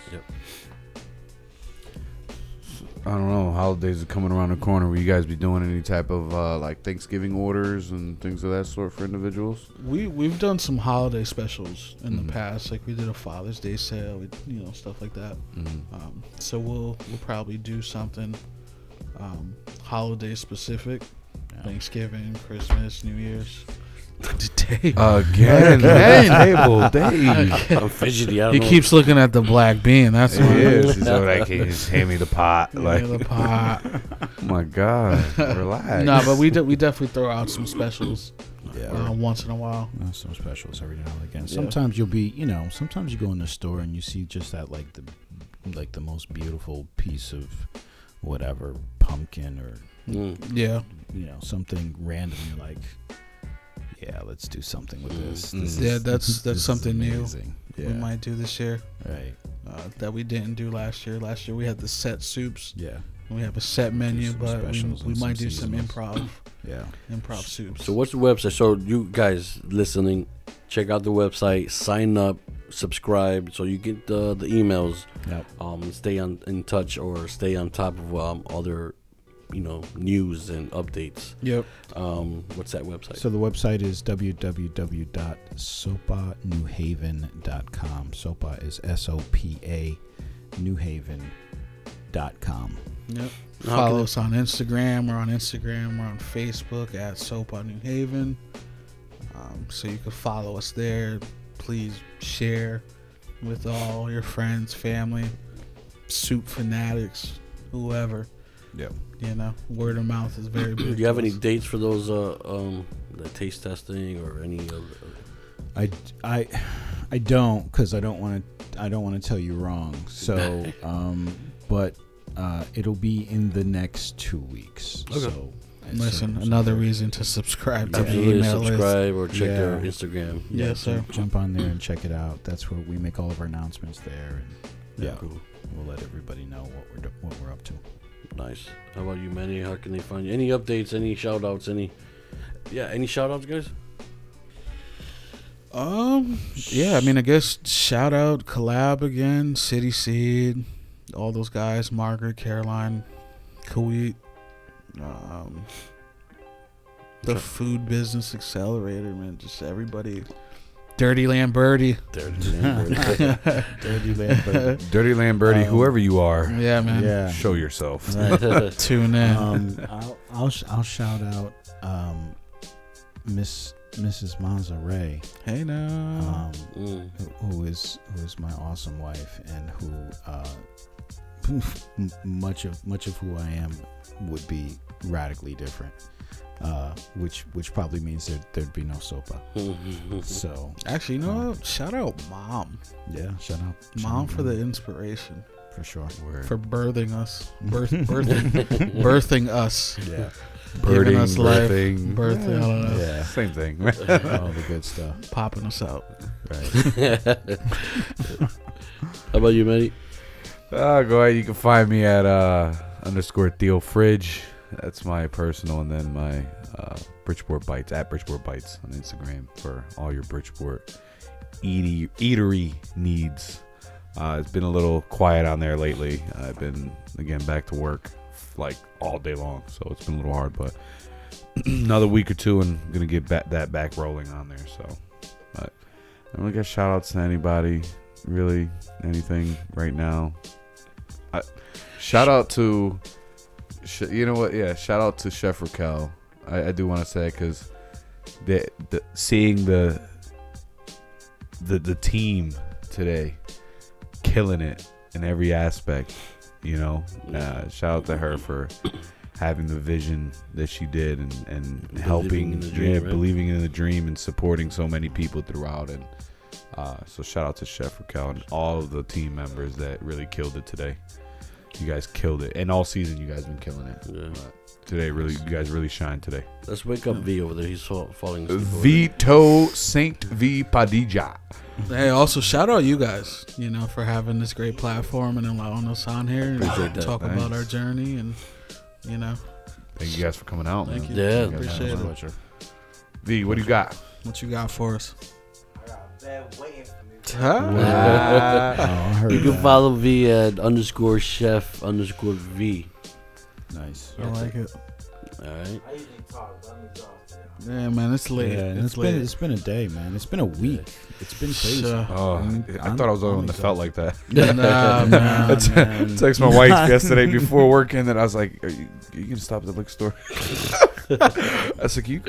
I don't know. Holidays are coming around the corner. Will you guys be doing any type of uh, like Thanksgiving orders and things of that sort for individuals? We we've done some holiday specials in Mhm. the past, like we did a Father's Day sale, we, you know, stuff like that. Mm-hmm. Um, so we'll we'll probably do something um, holiday specific, Yeah. Thanksgiving, Christmas, New Year's. Dave. Again, table, *laughs* Dave. I'm fidgety. I don't he know. keeps looking at the black bean. That's It why. is. He's all like, "Hey, just hand me the pot. Yeah, Like, the pot. oh *laughs* my god, relax. no, but we de- we definitely throw out some specials Yeah. uh, once in a while. Uh, some specials every now and again. Yeah. Sometimes you'll be, you know, sometimes you go in the store and you see just that like the like the most beautiful piece of whatever pumpkin or Mm. Yeah, you know something random. You're like, yeah, let's do something with this. Mm. This Yeah, is- that's- that's is something new. Yeah, we might do this year right. uh, that we didn't do last year. Last year we had the set soups. Yeah, We have a set menu, but we, we might some do some improv *coughs* yeah. improv soups. So what's the website? So you guys listening, check out the website, sign up, subscribe, so you get the the emails. Yep. Um, stay on in touch or stay on top of um other, you know, news and updates. Yep. Um, what's that website? So the website is www.sopanewhaven.com. Sopa is S O P A newhaven.com. Yep. Follow can us on Instagram. We're on Instagram. We're on Facebook at Sopa New Haven. Um, so you can follow us there. Please share with all your friends, family, soup fanatics, whoever. Yep. You know, word of mouth is very big. *clears throat* Do you have any dates for those uh um the taste testing or any of I, I, I don't because I don't want to. I don't want to tell you wrong. So, *laughs* um, but uh, it'll be in the next two weeks. Okay. So, Listen, so- another reason to subscribe to the absolutely email list. subscribe or check their Yeah. Instagram? Yeah, Yes, sir. Jump on there and check it out. That's where we make all of our announcements there, and yeah, Cool. we'll let everybody know what we're do- what we're up to. Nice. How about you, Manny? How can they find you? Any updates? Any shout outs? Any yeah, any shout outs, guys? Um, yeah, I mean, I guess shout out, collab again, CitySeed, all those guys, Margaret, Caroline, Kuwait, um, the Food Business Accelerator, man, just everybody. Dirty Lamberti. There it is. Dirty Lambert. *laughs* Dirty Lamberti, Um, whoever you are, Yeah, man. yeah. show yourself. Right. *laughs* Tune in. um, I'll I'll, sh- I'll shout out um, Miss Mrs. Manza Rey, hey now. um, Mm. who- who is who is my awesome wife and who uh, *laughs* much of much of who I am would be radically different. Uh, which which probably means that there'd be no sopa. *laughs* So Actually, you know what? Shout out mom. yeah, shout out shout Mom out for the inspiration. for sure. Word. For birthing us. Birth, *laughs* birthing, birthing us. Yeah, Giving us life. birthing. Birthing, I don't know. yeah, Same thing. *laughs* all the good stuff. Popping us out. Right. How about you, Manny? Uh, go ahead. You can find me at uh, underscore Theo Fridge. That's my personal, and then my uh, Bridgeport Bites at Bridgeport Bites on Instagram for all your Bridgeport eatery needs. Uh, it's been a little quiet on there lately. I've been again back to work like all day long, so it's been a little hard. But *clears throat* another week or two, and I'm gonna get that back rolling on there. So, but I don't got shout outs to anybody really anything right now. I, shout out to, you know what? Yeah, shout out to Chef Raquel. I, I do want to say because the, the seeing the the the team today killing it in every aspect. You know, uh, shout out to her for having the vision that she did and, and helping, in dream, yeah, right? believing in the dream and supporting so many people throughout. And uh, so shout out to Chef Raquel and all of the team members that really killed it today. You guys killed it, and all season you guys been killing it. Yeah. Today, really, you guys really shine today. Let's wake up V over there. He's fall, falling asleep. over. Vito Saint V Padilla. Hey, also shout out you guys, you know, for having this great platform and allowing us on here and Appreciate that. talk Thanks. about our journey and you know, Thank you guys for coming out. Thank man. you. Yeah. Appreciate it. V, what do you got? what you got for us. I got a bed waiting for me. *laughs* Oh, You can that. follow V at underscore chef underscore V. Nice. I like it. All right. I usually talk, but I'm exhausted. Yeah, man, it's late. Yeah, and it's, it's been it's been a day, man. It's been a week. It's been crazy. Sure. Oh, I mean, I thought I was the only one that felt like that. *laughs* nah, *laughs* man. Nah, man. Text my wife yesterday before work, and then I was like, Are you, you can stop at the liquor store?" I was like, "You,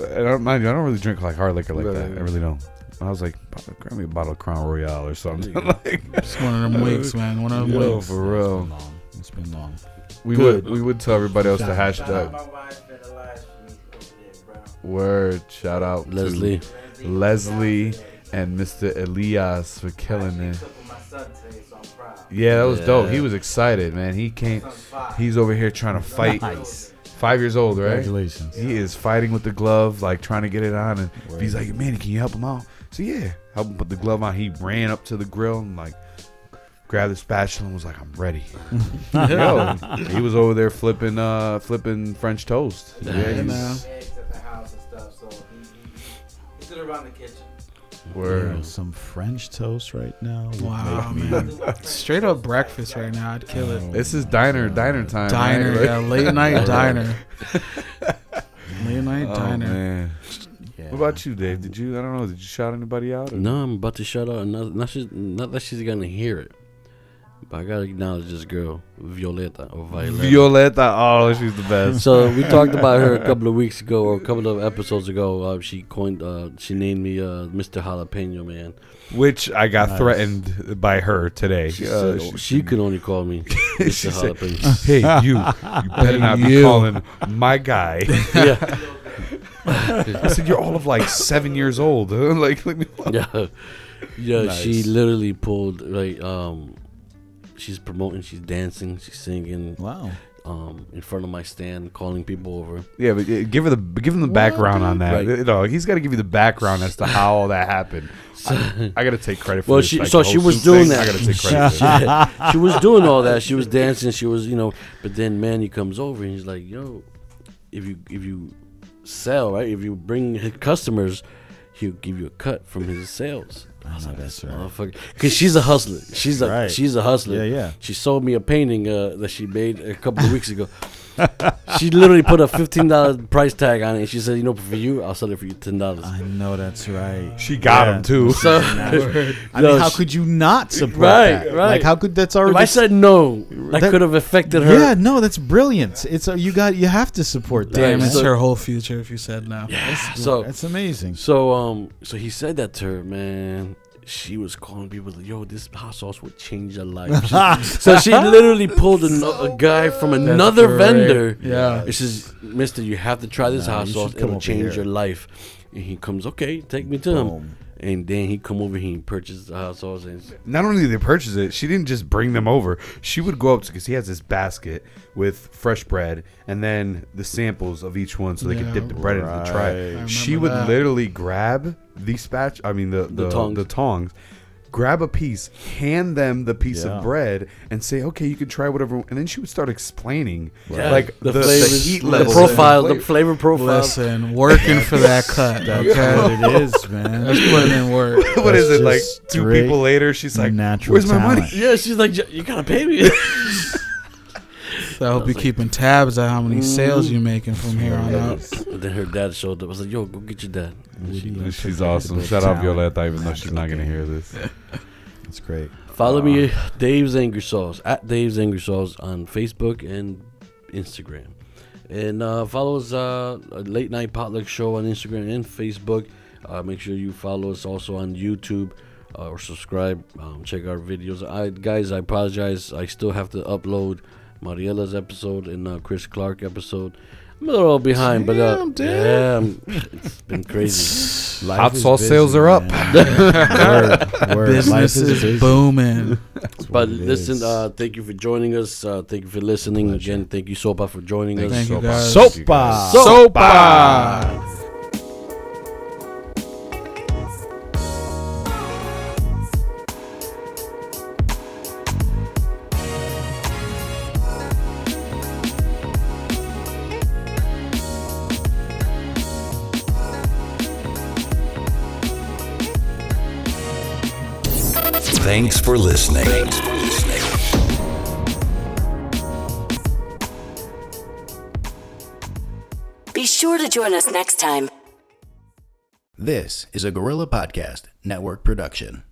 I don't mind you. I don't really drink like hard liquor like Right, that. I really don't. I was like, grab me a bottle of Crown Royal or something. There you *laughs* like, It's one of them weeks, *laughs* man. One of them Yo, weeks. for real. It's been long. It's been long. We Good. would we would tell everybody else to Shout out hashtag my wife and Elias for me over there, bro. word. Shout out to Leslie. Leslie and Mr. Elias for killing I it. actually cooked with my son today, so I'm proud. Yeah, that was dope. He was excited, man. He came. He's over here trying to fight. Nice. Five years old, right? Congratulations. He is fighting with the glove, like trying to get it on, and Word. he's like, "Man, can you help him out?" So yeah, help him put the glove on. He ran up to the grill and like grabbed the spatula and was like, "I'm ready." *laughs* Yo, he was over there flipping, uh, flipping French toast. Yeah, he's- man. eggs at the house and stuff, so he, he, he did around the kitchen. word. Yeah, some French toast right now. would Wow, make me- man. Straight up breakfast right now. I'd kill it. This is diner, diner time. Diner, right? yeah, late night *laughs* diner. *laughs* Late night Oh diner. man. Yeah. What about you, Dave? Did you? I don't know. Did you shout anybody out? or- No, I'm about to shout out. Not, not, she's, not that she's gonna hear it, but I gotta acknowledge this girl, Violeta or Violeta. Violeta. Oh, she's the best. so we talked about her a couple of weeks ago, or a couple of episodes ago. Uh, she coined, uh, she named me uh, Mr. Jalapeno Man. Which I got Nice. threatened by her today. She, Uh, said, she, could only call me *laughs* she Mr. said, "Hey, you, you better not be *laughs* calling my guy." yeah, *laughs* I said, "You're all of like seven years old. huh? *laughs* like, let me." *laughs* yeah, yeah. She literally pulled like, um, she's promoting, she's dancing, she's singing, Wow. um, in front of my stand, calling people over. Yeah, but uh, give her the give him the background on that. Right. You know, he's got to give you the background as to how all that happened. *laughs* I, I got to take credit for Well, this. she- like, so she was doing thing. that. I got to take credit. she, she was doing all that. She was dancing. She was, you know. But then Manny comes over and he's like, "Yo, if you if you sell right, if you bring his customers, he'll give you a cut from his sales." I know that's right. Because she's a hustler. She's a Right. she's a hustler. Yeah, yeah. She sold me a painting uh, that she made a couple of weeks ago. *laughs* *laughs* she literally put a fifteen dollar price tag on it. and She said, "You know, for you, I'll sell it for you ten dollars." I know that's right. She got Yeah. him too. So *laughs* I No, mean, how she- could you not support Right, that? right. Like, how could that's if already? I said no, that, That- could have affected her. yeah, no, that's brilliant. It's uh, you got you have to support that. Damn, Right, it's so- her whole future if you said no. So that's amazing. So um, so he said that to her, man. She was calling people, like, "Yo, this hot sauce would change your life." *laughs* So she literally pulled a, a guy from another great. vendor. Yeah. It says, "Mister, you have to try this Nah, hot you sauce. come It'll over change here." your life." And he comes, "Okay, take me to him." And then he come over here and purchase the hot sauce. And not only did they purchase it, she didn't just bring them over. She would go up to because he has this basket with fresh bread and then the samples of each one, so they could Yeah. dip the bread into the tray. Right. I She remember would that. literally grab the spatch. I mean the the, The tongs. the tongs. Grab a piece, hand them the piece Yeah. of bread, and say, "Okay, you can try whatever." And then she would start explaining, Yeah. like The the, the, flavors, heat the profile, the flavor- flavor profile. Listen, working for that *laughs* cut. That's Okay, what it is, man. that's putting in work. what is That's it like? Two people later, she's like, natural "Where's my money?" Yeah, she's like, "You- "You gotta pay me." *laughs* So I hope you're keeping tabs on how many sales you're making from here on out. *laughs* then her dad showed up. I was like, "Yo, go get your dad." And she- She's awesome. Shout out talent. Violeta, even though she's not gonna hear this. *laughs* That's great. Follow me, Dave's Angry Sauce at Dave's Angry Sauce on Facebook and Instagram, and uh, follow us uh, Late Night Potluck Show on Instagram and Facebook. Uh, make sure you follow us also on YouTube uh, or subscribe. Um, check our videos. I guys, I apologize. I still have to upload Mariella's episode and uh, Chris Clark episode. I'm a little behind, but uh, Damn, dude. yeah, I'm- it's been crazy. *laughs* Life Hot is sauce sales are up. man. *laughs* word, word. Life Business is busy. booming. That's But what listen, uh, thank you for joining us. Uh, thank you for listening Pleasure. again. Thank you, Sopa, for joining us. Thank you, guys. Sopa. Sopa. Thanks for listening. Be sure to join us next time. This is a Gorilla Podcast Network production.